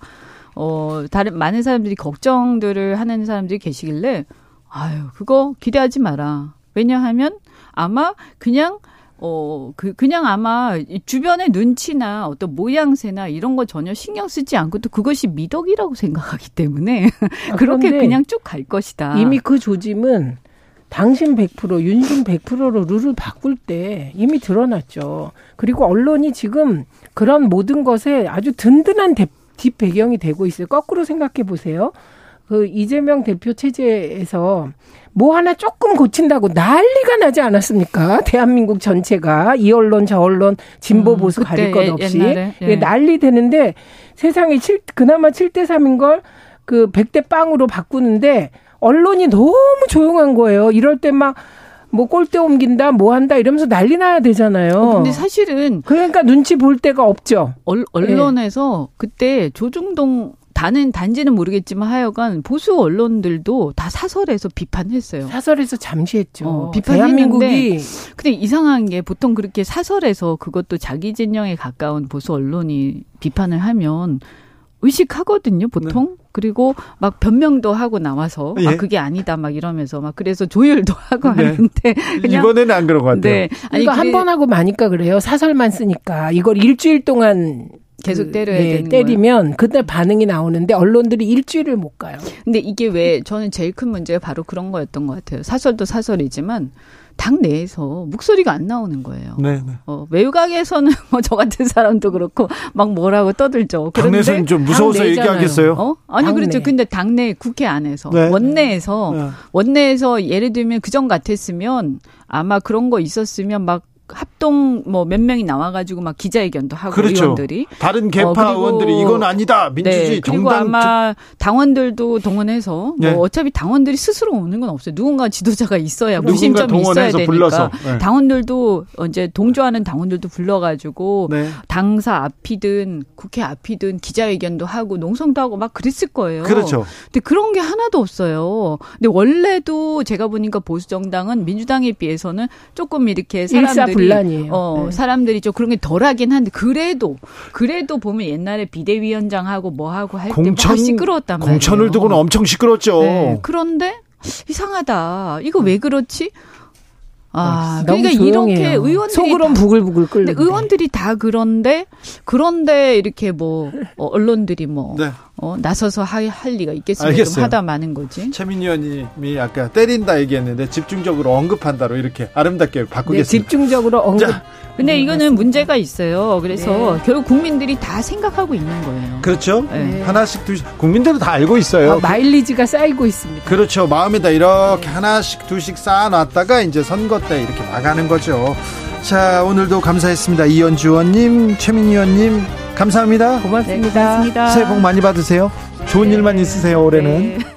어 다른 많은 사람들이 걱정들을 하는 사람들이 계시길래 아유 그거 기대하지 마라. 왜냐하면 아마 그냥 어, 그, 그냥 아마 이 주변의 눈치나 어떤 모양새나 이런 거 전혀 신경 쓰지 않고 또 그것이 미덕이라고 생각하기 때문에 아, 그렇게 그냥 쭉 갈 것이다. 이미 그 조짐은 당신 100%, 윤심 100%로 룰을 바꿀 때 이미 드러났죠. 그리고 언론이 지금 그런 모든 것에 아주 든든한 대- 뒷 배경이 되고 있어요. 거꾸로 생각해 보세요. 그 이재명 대표 체제에서 뭐 하나 조금 고친다고 난리가 나지 않았습니까? 대한민국 전체가 이 언론 저 언론 진보 음, 보수 가릴 그때 것 없이 옛날에, 예. 이게 난리 되는데 세상에 칠 그나마 7대 3인 걸 그 100대 빵으로 바꾸는데 언론이 너무 조용한 거예요. 이럴 때막 뭐 꼴대 옮긴다, 뭐 한다 이러면서 난리 나야 되잖아요. 어, 근데 사실은 그러니까 눈치 볼 데가 없죠. 얼, 언론에서 그때 조중동 다는 단지는 모르겠지만 하여간 보수 언론들도 다 사설에서 비판했어요. 사설에서 잠시했죠. 어, 비판했는데 근데 이상한 게 보통 그렇게 사설에서 그것도 자기 진영에 가까운 보수 언론이 비판을 하면 의식하거든요, 보통. 그리고 막 변명도 하고 나와서 예. 아 그게 아니다 막 이러면서 막 그래서 조율도 하고 네. 하는데 이번에는 안 그런 것 같아요. 네. 아니 이거 한 그래- 번 하고 마니까 그래요. 사설만 쓰니까 이걸 일주일 동안 계속 그, 때려야 예, 되는 거예요. 때리면 그날 반응이 나오는데 언론들이 일주일을 못 가요. 근데 이게 왜 저는 제일 큰 문제가 바로 그런 거였던 것 같아요. 사설도 사설이지만 당 내에서 목소리가 안 나오는 거예요. 네, 네. 어, 외곽에서는 뭐 저 같은 사람도 그렇고 막 뭐라고 떠들죠. 그런데 당내에서는 좀 무서워서 당내잖아요. 얘기하겠어요. 어? 아니 당내. 그렇죠. 근데 당내 국회 안에서 네. 원내에서 네. 원내에서 예를 들면 그전 같았으면 아마 그런 거 있었으면 막 합동 뭐 몇 명이 나와가지고 막 기자회견도 하고 그렇죠. 의원들이 다른 개파 어, 의원들이 이건 아니다. 민주주의 네, 그리고 정당 아마 당원들도 동원해서 네. 뭐 어차피 당원들이 스스로 오는 건 없어요. 누군가 지도자가 있어야 무심점이 있어야 되니까 불러서. 네. 당원들도 이제 동조하는 당원들도 불러가지고 네. 당사 앞이든 국회 앞이든 기자회견도 하고 농성도 하고 막 그랬을 거예요. 그렇죠. 근데 그런 게 하나도 없어요. 근데 원래도 제가 보니까 보수 정당은 민주당에 비해서는 조금 이렇게 사람들이 일사불란이에요. 어, 네. 사람들이 좀 그런 게 덜하긴 한데 그래도 그래도 보면 옛날에 비대위원장하고 뭐 하고 할때 공천 막 시끄러웠단 말이에요. 공천을 두고는 엄청 시끄럽죠. 네, 그런데 이상하다. 이거 왜 그렇지? 아, 너무 그러니까 이렇게 조용해요. 의원들이 속으론 다- 부글부글 끓는. 의원들이 다 그런데 그런데 이렇게 뭐 어, 언론들이 뭐 네. 어, 나서서 할, 할 리가 있겠습니까? 좀 하다 마는 거지. 최민희 의원님이 아까 때린다 얘기했는데 집중적으로 언급한다로 이렇게 아름답게 네, 바꾸겠습니다. 집중적으로 언급. 자, 근데 이거는 문제가 있어요. 그래서 네. 결국 국민들이 다 생각하고 있는 거예요. 그렇죠. 네. 하나씩 두씩 국민들은 다 알고 있어요. 아, 마일리지가 쌓이고 있습니다. 그렇죠. 마음에다 이렇게 하나씩 두씩 쌓아놨다가 이제 선거 때 이렇게 나가는 거죠. 자, 오늘도 감사했습니다. 이현주 의원님, 최민희 의원님, 감사합니다. 고맙습니다. 네, 고맙습니다. 새해 복 많이 받으세요. 좋은 일만 있으세요, 올해는. 네.